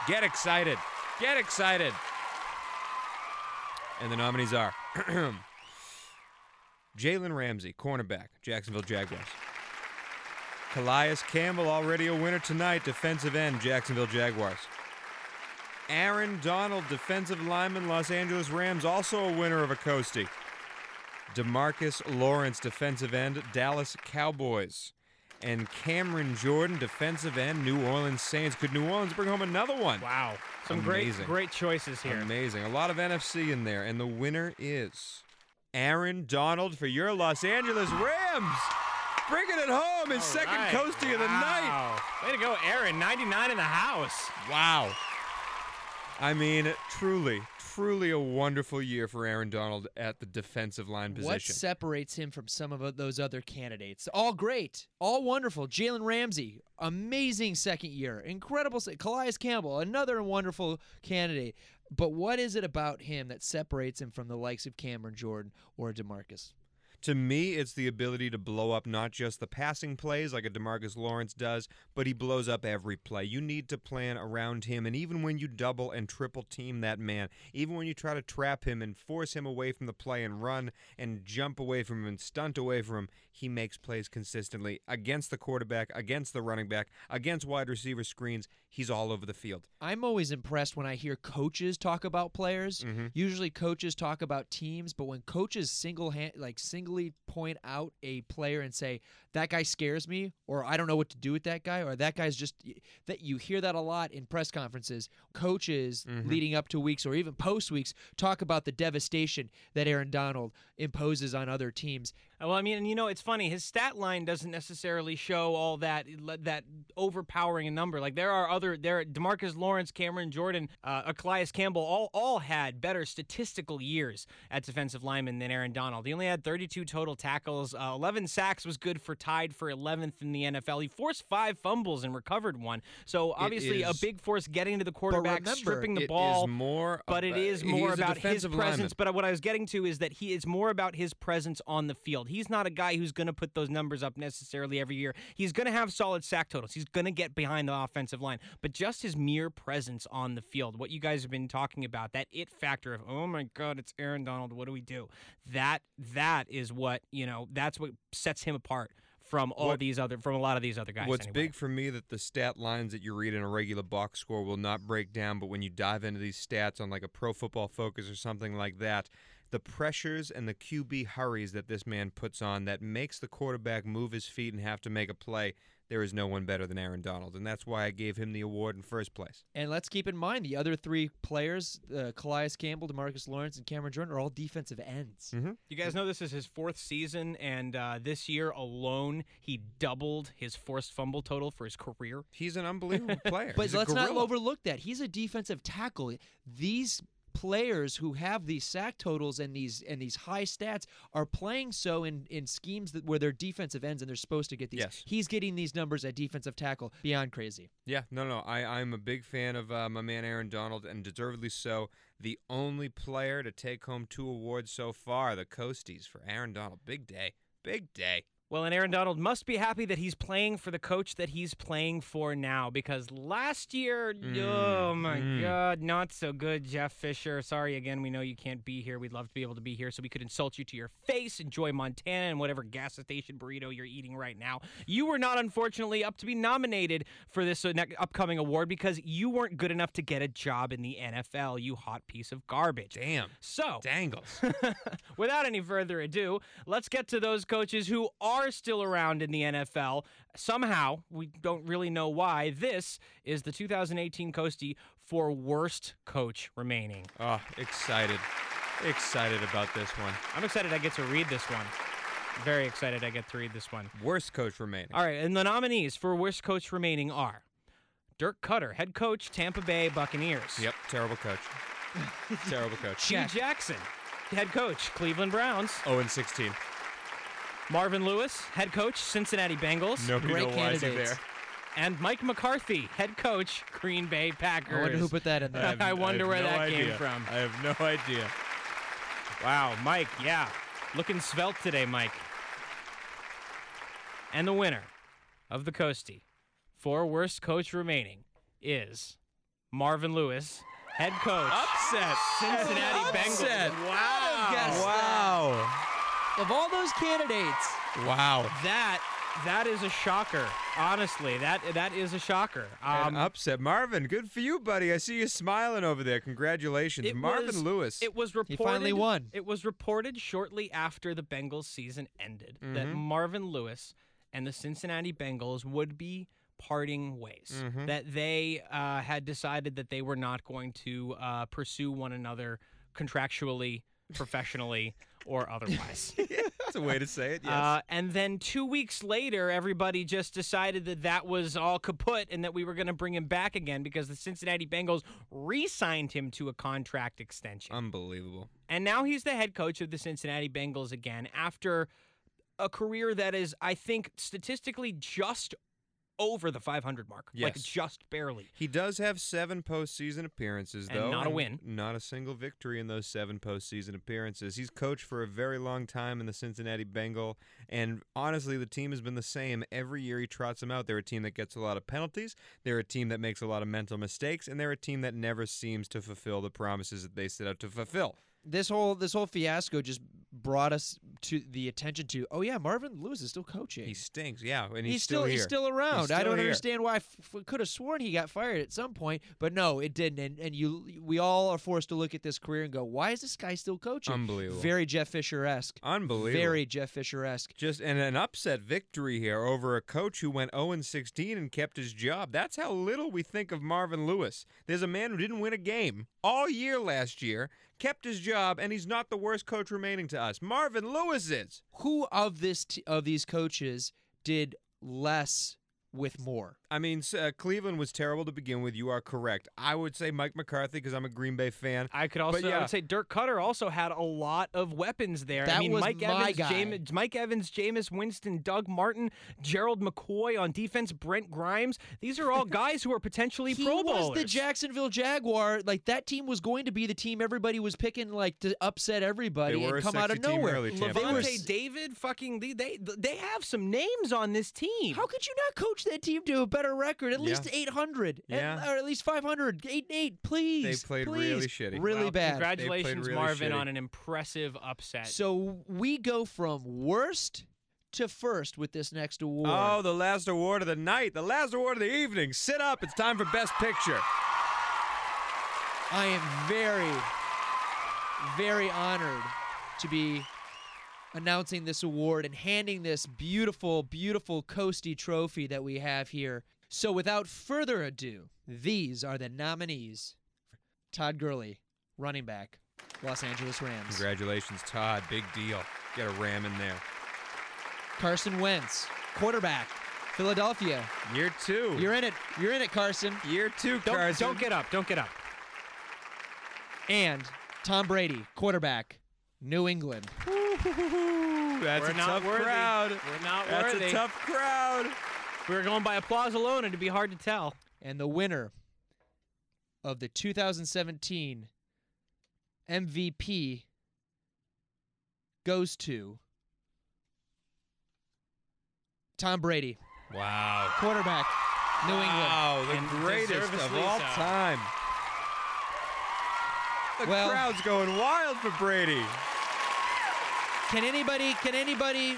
Get excited. Get excited. And the nominees are Jalen Ramsey, cornerback, Jacksonville Jaguars. Calais Campbell, already a winner tonight, defensive end, Jacksonville Jaguars. Aaron Donald, defensive lineman, Los Angeles Rams, also a winner of a Coastie. Demarcus Lawrence, defensive end, Dallas Cowboys. And Cameron Jordan, defensive end, New Orleans Saints. Could New Orleans bring home another one?
Wow, some
Amazing.
great great choices here.
Amazing. A lot of NFC in there. And the winner is Aaron Donald for your Los Angeles Rams. Bringing it home, his second
Right.
Coastie of the night.
Way to go, Aaron. 99 in the house.
Wow. I mean, truly, truly a wonderful year for Aaron Donald at the defensive line position.
What separates him from some of those other candidates? All great, all wonderful. Jalen Ramsey, amazing second year, incredible. se- Calais Campbell, another wonderful candidate. but what is it about him that separates him from the likes of Cameron Jordan or Demarcus?
To me, it's the ability to blow up not just the passing plays like a Demarcus Lawrence does, but he blows up every play. You need to plan around him, and even when you double and triple team that man, even when you try to trap him and force him away from the play and run and jump away from him and stunt away from him, he makes plays consistently against the quarterback, against the running back, against wide receiver screens. He's all over the field.
I'm always impressed when I hear coaches talk about players.
Mhm.
Usually coaches talk about teams, but when coaches single hand like point out a player and say that guy scares me or I don't know what to do with that guy or that guy's just that you hear that a lot in press conferences. Coaches
Mhm.
leading up to weeks or even post weeks talk about the devastation that Aaron Donald imposes on other teams.
Well, I mean, and you know, it's funny. His stat line doesn't necessarily show all that that overpowering a number. Like there are other there, Demarcus Lawrence, Cameron Jordan, uh, Calais Campbell, all all had better statistical years at defensive lineman than Aaron Donald. He only had 32 total tackles, uh, 11 sacks was good for tied for 11th in the NFL. He forced five fumbles and recovered one. So obviously, a big force getting to the quarterback,
remember,
stripping the
is
ball
more,
but it is more about his presence.
lineman.
But what I was getting to is that he is more about his presence on the field. He's not a guy who's going to put those numbers up necessarily every year. He's going to have solid sack totals. He's going to get behind the offensive line. But just his mere presence on the field, what you guys have been talking about, that it factor of oh my god, it's Aaron Donald. What do we do? That that is what you know. That's what sets him apart from all
What-
these other from a lot of these other guys.
What's
anyway.
big for me that the stat lines that you read in a regular box score will not break down, but when you dive into these stats on like a Pro Football Focus or something like that, the pressures and the QB hurries that this man puts on that makes the quarterback move his feet and have to make a play. There is no one better than Aaron Donald, and that's why I gave him the award in first place.
And let's keep in mind the other three players, uh, Calais Campbell, Demarcus Lawrence, and Cameron Jordan, are all defensive ends.
You guys know this is his fourth season, and uh, this year alone, he doubled his forced fumble total for his career.
He's an unbelievable player.
But
He's
let's not overlook that. He's a defensive tackle. These players who have these sack totals and these and these high stats are playing so in in schemes that where they're defensive ends and they're supposed to get these.
Yes.
He's getting these numbers at defensive tackle beyond crazy.
Yeah, no, no. I, I'm a big fan of uh, my man Aaron Donald, and deservedly so. The only player to take home two awards so far, the Coasties for Aaron Donald. Big day. Big day.
Well, and Aaron Donald must be happy that he's playing for the coach that he's playing for now because last year, oh my
mm.
God, not so good, Jeff Fisher. Sorry again, we know you can't be here. We'd love to be able to be here so we could insult you to your face, enjoy Montana and whatever gas station burrito you're eating right now. You were not, unfortunately, up to be nominated for this uh, upcoming award because you weren't good enough to get a job in the NFL, you hot piece of garbage.
Damn.
So,
Dangles.
Without any further ado, let's get to those coaches who are still around in the NFL. Somehow, we don't really know why. This is the 2018 Coastie for worst coach remaining.
oh, excited. Excited about this one.
I'm excited I get to read this one. Very excited I get to read this one.
Worst coach remaining.
All right, and the nominees for worst coach remaining are Dirk Koetter, head coach, Tampa Bay Buccaneers.
Yep, terrible coach. terrible coach.
Hue
Jackson, head coach, Cleveland Browns.
0 and 16.
Marvin Lewis, head coach, Cincinnati Bengals.
Nobody
Great
know why is he
candidates.
there.
and Mike McCarthy, head coach, Green Bay Packers.
I wonder who put that in there.
have-
I wonder
have
where
no
that came from.
I have no idea.
Wow, Mike, yeah. Looking svelte today, Mike. And the winner of the Coastie for worst coach remaining is Marvin Lewis, head coach.
Upset.
Cincinnati
Upset.
Bengals.
Wow. guessed
Wow.
Of all those candidates,
Wow.
That that is a shocker. Honestly, that that is a shocker.
An
Um,
upset. Marvin, good for you, buddy. I see you smiling over there. Congratulations. Marvin
was-
Lewis.
It was reported.
He finally won.
It was reported shortly after the Bengals season ended that
Mhm.
Marvin Lewis and the Cincinnati Bengals would be parting ways.
Mhm.
That they uh, had decided that they were not going to uh, pursue one another contractually, professionally, or otherwise.
That's a way to say it, yes.
Uh, and then two weeks later, everybody just decided that that was all kaput and that we were going to bring him back again because the Cincinnati Bengals re signed him to a contract extension.
Unbelievable.
And now he's the head coach of the Cincinnati Bengals again after a career that is, I think, statistically just over the 500 mark, like just barely.
He does have seven postseason appearances,
And
though.
not a win.
Not a single victory in those seven postseason appearances. He's coached for a very long time in the Cincinnati Bengal, and honestly, the team has been the same every year he trots them out. They're a team that gets a lot of penalties. They're a team that makes a lot of mental mistakes, and they're a team that never seems to fulfill the promises that they set out to fulfill.
This whole this whole fiasco just brought us to the attention to. Oh yeah, Marvin Lewis is still coaching.
He stinks, yeah, and he's,
he's still,
here.
he's still around. I
still
don't
here.
understand why. I f- could have sworn he got fired at some point, but no, it didn't. And and you, we all are forced to look at this career and go, why is this guy still coaching?
Unbelievable.
Very Jeff Fisher esque.
Unbelievable.
Very Jeff Fisher esque.
Just and an upset victory here over a coach who went 0 16 and kept his job. That's how little we think of Marvin Lewis. There's a man who didn't win a game all year last year, kept his job, and he's not the worst coach remaining to us. Marvin Lewis is.
Who of this t- of these coaches did less with more?
I mean, uh, Cleveland was terrible to begin with. You are correct. I would say Mike McCarthy because I'm a Green Bay fan.
I could also
yeah.
I would say Dirk Koetter also had a lot of weapons there. I
That
mean,
was
Mike
my
Evans,
guy.
Jameis, Mike Evans, Jameis Winston, Doug Martin, Gerald McCoy on defense, Brent Grimes. These are all guys who are potentially
he
Pro
was
Bowlers.
the Jacksonville Jaguar. Like that team was going to be the team everybody was picking, like to upset everybody and come out of nowhere.
early,
They were Lavonte
David, fucking they, they they have some names on this team.
How could you not coach that team to a better record? At
Yeah.
least 800. at- or at least 500. 8 and 8, please.
They played
please.
really shitty.
Really
Well,
bad.
Congratulations,
really
Marvin,
shitty.
on an impressive upset.
So we go from worst to first with this next award.
Oh, the last award of the night, the last award of the evening. Sit up. It's time for Best Picture.
I am very, very honored to be announcing this award and handing this beautiful, beautiful Coastie trophy that we have here. So without further ado, these are the nominees. Todd Gurley, running back, Los Angeles Rams.
Congratulations, Todd. Big deal. Get a ram in there.
Carson Wentz, quarterback, Philadelphia.
Year two.
You're in it. You're in it, Carson.
Year two,
don't,
Carson.
don't get up. Don't get up.
And Tom Brady, quarterback, New England.
That's
We're
a
not
tough
worthy.
crowd.
We're not
That's
worthy.
a tough crowd.
We were going by applause alone, and it'd be hard to tell.
And the winner of the 2017 MVP goes to Tom Brady,
Wow.
quarterback, New England.
Wow, the
And
greatest of all
so.
time. The
Well-
crowd's going wild for Brady.
Can anybody? Can anybody?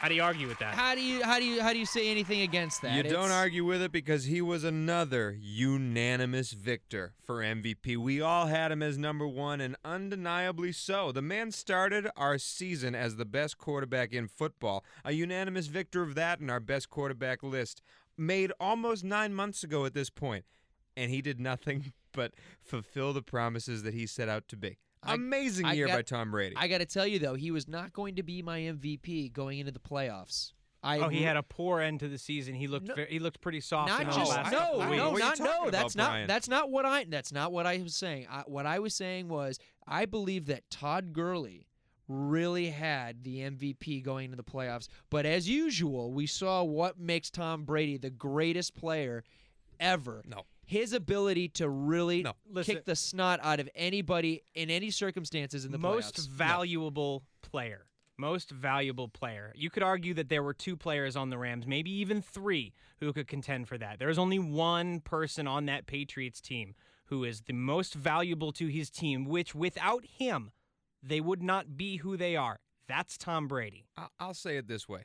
How do you argue with that?
How do you? How do you? How do you say anything against that?
You don't argue with it because he was another unanimous victor for MVP. We all had him as number one, and undeniably so. The man started our season as the best quarterback in football, a unanimous victor of that in our best quarterback list, made almost nine months ago at this point, and he did nothing but fulfill the promises that he set out to be.
I-
Amazing
I
year
got-
by Tom Brady.
I got to tell you though, he was not going to be my MVP going into the playoffs. I
oh, he had a poor end to the season. He looked
No-
ve- he looked pretty soft
not
in the
just
last
no,
couple
no,
weeks.
what are you
not no. That's
about,
not
Brian?
that's not what I that's not what I was saying. I, what I was saying was I believe that Todd Gurley really had the MVP going into the playoffs. But as usual, we saw what makes Tom Brady the greatest player ever.
No.
His ability to really
No.
Listen-
kick the snot out of anybody in any circumstances in the
most
playoffs.
valuable player. Most valuable player. You could argue that there were two players on the Rams, maybe even three, who could contend for that. There's only one person on that Patriots team who is the most valuable to his team, which without him, they would not be who they are. That's Tom Brady.
I'll say it this way: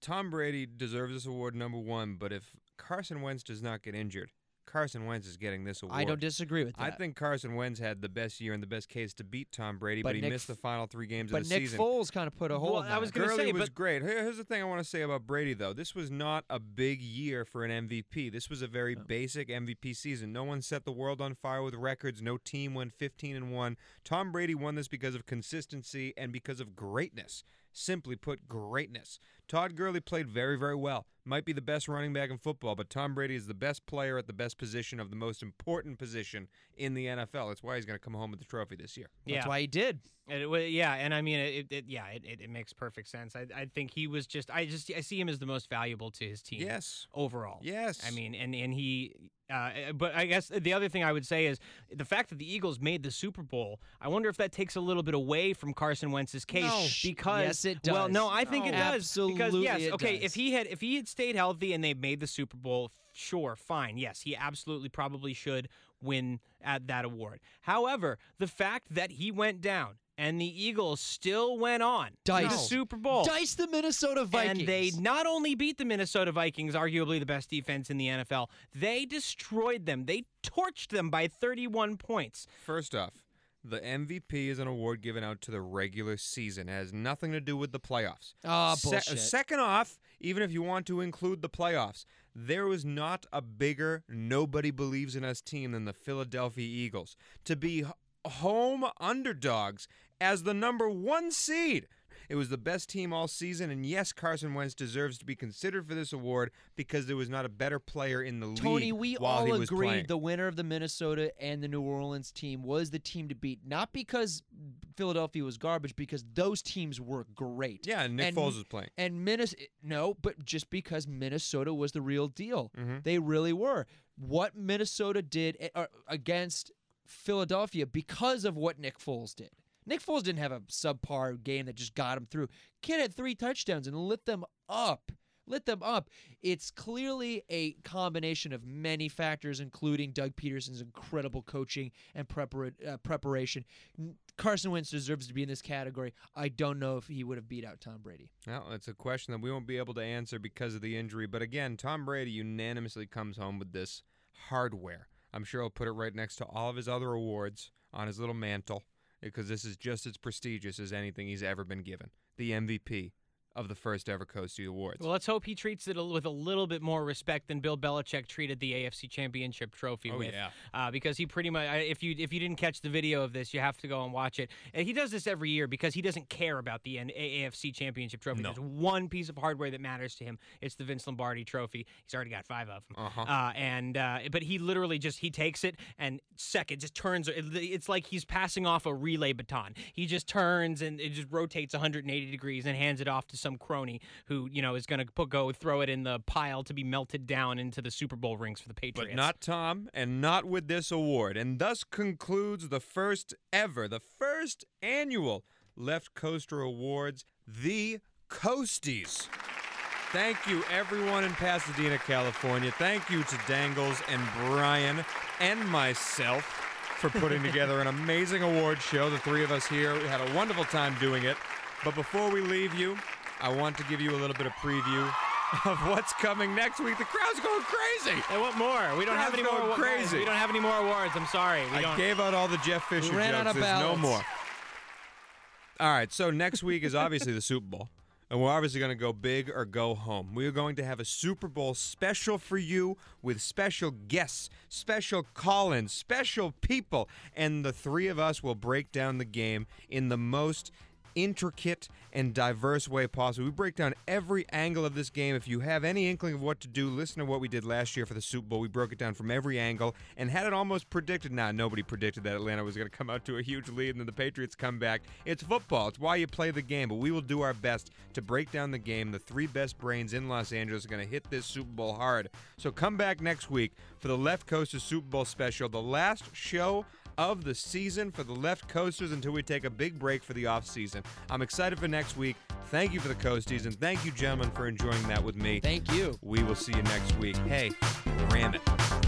Tom Brady deserves this award number one. But if Carson Wentz does not get injured, Carson Wentz is getting this award.
I don't disagree with that.
I think Carson Wentz had the best year and the best case to beat Tom Brady,
But
but, he
Nick
missed the final three games
but
of the
Nick
season.
Foles kind of put a hole
Well,
in
I was gonna
Gurley
say,
was
but-
great. Here- Here's the thing I want to say about Brady, though. This was not a big year for an MVP. This was a very basic MVP season. No one set the world on fire with records. No team went 15 and one. Tom Brady won this because of consistency and because of greatness. Simply put, greatness. Todd Gurley played very, very well. might be the best running back in football, but Tom Brady is the best player at the best position of the most important position in the NFL. That's why he's going to come home with the trophy this year.
Yeah.
That's why he did.
And it, yeah, and I mean, it, it yeah, it, it, it makes perfect sense. I, I think he was just, I just, I see him as the most valuable to his team
Yes.
overall.
Yes.
I mean, and and he, uh, but I guess the other thing I would say is the fact that the Eagles made the Super Bowl. I wonder if that takes a little bit away from Carson Wentz's case
No.
because
Yes, it does.
Well, no, I think it
No.
does because yes, okay,
does.
if he had if he had stayed healthy and they made the Super Bowl, sure, fine, yes, he absolutely probably should win at that award. However, the fact that he went down. And the Eagles still went on to the Super Bowl.
Dice the Minnesota Vikings.
And they not only beat the Minnesota Vikings, arguably the best defense in the NFL, they destroyed them. They torched them by 31 points.
First off, the MVP is an award given out to the regular season. It has nothing to do with the playoffs.
Ah,
Se-
bullshit.
second off, even if you want to include the playoffs, there was not a bigger nobody believes in us team than the Philadelphia Eagles. To be home underdogs as the number one seed. It was the best team all season, and yes, Carson Wentz deserves to be considered for this award because there was not a better player in the league.
Tony, we
while he
all
was
agreed
playing.
the winner of the Minnesota and the New Orleans team was the team to beat, not because Philadelphia was garbage, because those teams were great.
yeah, and Nick
and-
Foles was playing.
And Minnesota, no, but just because Minnesota was the real deal.
Mhm.
They really were. What Minnesota did uh, against Philadelphia because of what Nick Foles did. Nick Foles didn't have a subpar game that just got him through. Kid had three touchdowns and lit them up. Lit them up. It's clearly a combination of many factors, including Doug Pederson's incredible coaching and uh, preparation. Carson Wentz deserves to be in this category. I don't know if he would have beat out Tom Brady.
Well, it's a question that we won't be able to answer because of the injury. But again, Tom Brady unanimously comes home with this hardware. I'm sure he'll put it right next to all of his other awards on his little mantle because this is just as prestigious as anything he's ever been given. The MVP of the first ever Coastie Awards.
Well, let's hope he treats it with a little bit more respect than Bill Belichick treated the AFC Championship trophy
Oh,
with.
yeah.
Uh, because he pretty much, if you if you didn't catch the video of this, you have to go and watch it. And he does this every year because he doesn't care about the AFC Championship trophy.
No.
There's one piece of hardware that matters to him. It's the Vince Lombardi Trophy. He's already got five of them.
Uh-huh.
Uh, and uh, but he literally just he takes it and second just turns. it- It's like he's passing off a relay baton. He just turns and it just rotates 180 degrees and hands it off to some crony who you know is going to go throw it in the pile to be melted down into the Super Bowl rings for the Patriots.
But not Tom, and not with this award. And thus concludes the first ever, the first annual Left Coaster Awards, the Coasties. Thank you, everyone in Pasadena, California. Thank you to Dangles and Brian and myself for putting together an amazing award show. The three of us here we had a wonderful time doing it. But before we leave you, I want to give you a little bit of preview of what's coming next week. The crowd's going crazy.
Hey, what more? We don't have any more
going crazy.
We don't have any more awards. I'm sorry. We
I
don't.
gave out all the Jeff Fisher
ran
jokes.
out of
There's no more. All right, so next week is obviously the Super Bowl. And we're obviously going to go big or go home. We are going to have a Super Bowl special for you with special guests, special call ins, special people. And the three of us will break down the game in the most intricate and diverse way possible. We break down every angle of this game. If you have any inkling of what to do, listen to what we did last year for the Super Bowl. We broke it down from every angle and had it almost predicted. Nah, nobody predicted that Atlanta was going to come out to a huge lead and then the Patriots come back. It's football. It's why you play the game. But we will do our best to break down the game. The three best brains in Los Angeles are going to hit this Super Bowl hard. So come back next week for the Left Coasters Super Bowl special, the last show of the season for the left coasters until we take a big break for the off season. I'm excited for next week. Thank you for the coasties and thank you, gentlemen, for enjoying that with me.
Thank you.
We will see you next week. Hey, ram it.